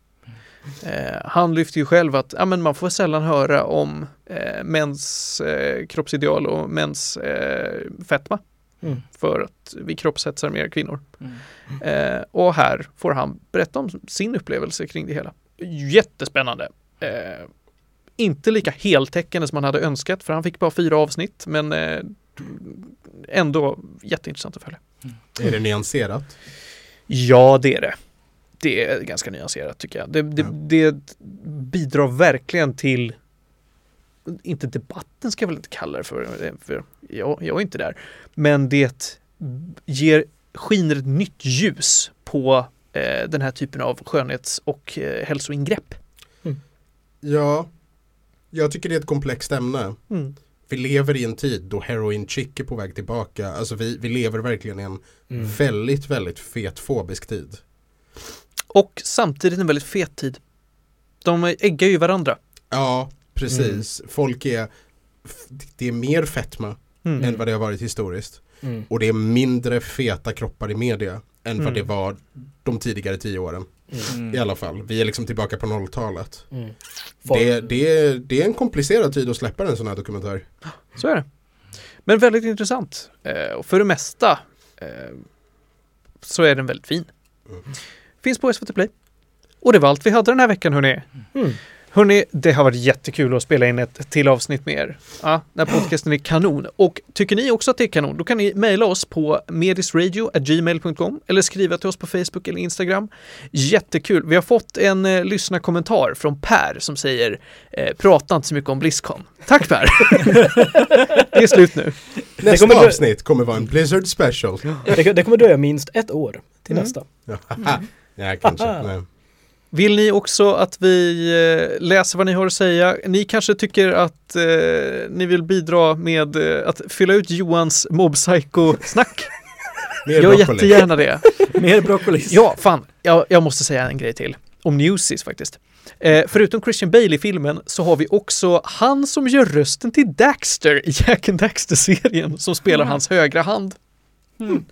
Eh, han lyfter ju själv att ja, men man får sällan höra om eh, mäns eh, kroppsideal och mäns eh, fetma. Mm. För att vi kroppshetsar mer kvinnor. Mm. Eh, och här får han berätta om sin upplevelse kring det hela. Jättespännande. Eh, inte lika heltäckande som man hade önskat för han fick bara fyra avsnitt men eh, ändå jätteintressant att följa. Är det nyanserat? Ja, det är det. Det är ganska nyanserat tycker jag. Det, det, det bidrar verkligen till inte debatten ska jag väl inte kalla det för, för jag, jag är inte där. Men det ger, skiner ett nytt ljus på eh, den här typen av skönhets och eh, hälsoingrepp. Ja. Jag tycker det är ett komplext ämne. Mm. Vi lever i en tid då heroin chick är på väg tillbaka. Alltså vi, vi lever verkligen i en Mm. väldigt, väldigt fetfobisk tid. Och samtidigt en väldigt fet tid. De äggar ju varandra. Ja, precis. Folk är, det är mer fetma Mm. än vad det har varit historiskt. Mm. Och det är mindre feta kroppar i media än Mm. vad det var de tidigare tio åren. I alla fall. Vi är liksom tillbaka på nolltalet. Mm. Det, det, det är en komplicerad tid att släppa en sån här dokumentär. Så är det. Men väldigt intressant. Eh, och för det mesta eh, så är den väldigt fin. Mm. Finns på SVT Play. Och det var allt vi hade den här veckan hörni. Mm. Hörni, det har varit jättekul att spela in ett till avsnitt med er. Ja, den här podcasten är kanon. Och tycker ni också att det är kanon, då kan ni mejla oss på medisradio.gmail.com eller skriva till oss på Facebook eller Instagram. Jättekul. Vi har fått en eh, lyssnarkommentar från Per som säger eh, prata inte så mycket om Blizzcon. Tack Per! (laughs) det är slut nu. Nästa kommer du- avsnitt kommer vara en Blizzard special. Det, det kommer dröja minst ett år till Mm. nästa. (laughs) ja, kanske. Nej. Vill ni också att vi eh, läser vad ni har att säga? Ni kanske tycker att eh, ni vill bidra med eh, att fylla ut Johans mobbpsycho-snack? (laughs) Mer Gör broccoli. jättegärna det. (laughs) Mer broccolis. Ja, fan. Jag, jag måste säga en grej till. Om Newsies faktiskt. Eh, förutom Christian Bale i filmen så har vi också han som gör rösten till Daxter i Jack and Daxter-serien som spelar hans högra hand. Mm.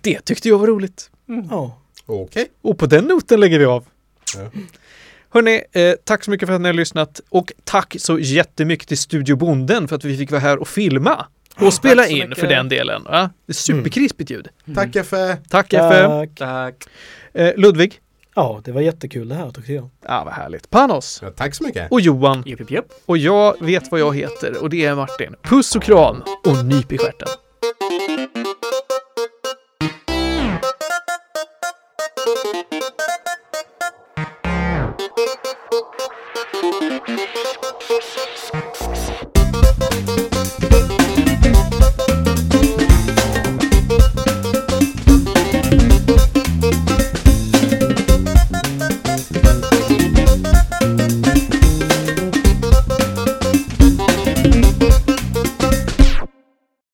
Det tyckte jag var roligt. Ja. Okej. Och på den noten lägger vi av. Ja. Hörni, eh, tack så mycket för att ni har lyssnat och tack så jättemycket till Studio Bonden för att vi fick vara här och filma. Och spela in mycket. för den delen. Ja, det är superkrispigt ljud. Tack Effe! Tack. Tack. Tack. Eh, Ludvig. Ja, det var jättekul det här tyckte jag. Ja, vad härligt. Panos. Ja, tack så mycket! Och Johan. Jupp, jupp, jupp. Och jag vet vad jag heter och det är Martin. Puss och kram och nyp i stjärten.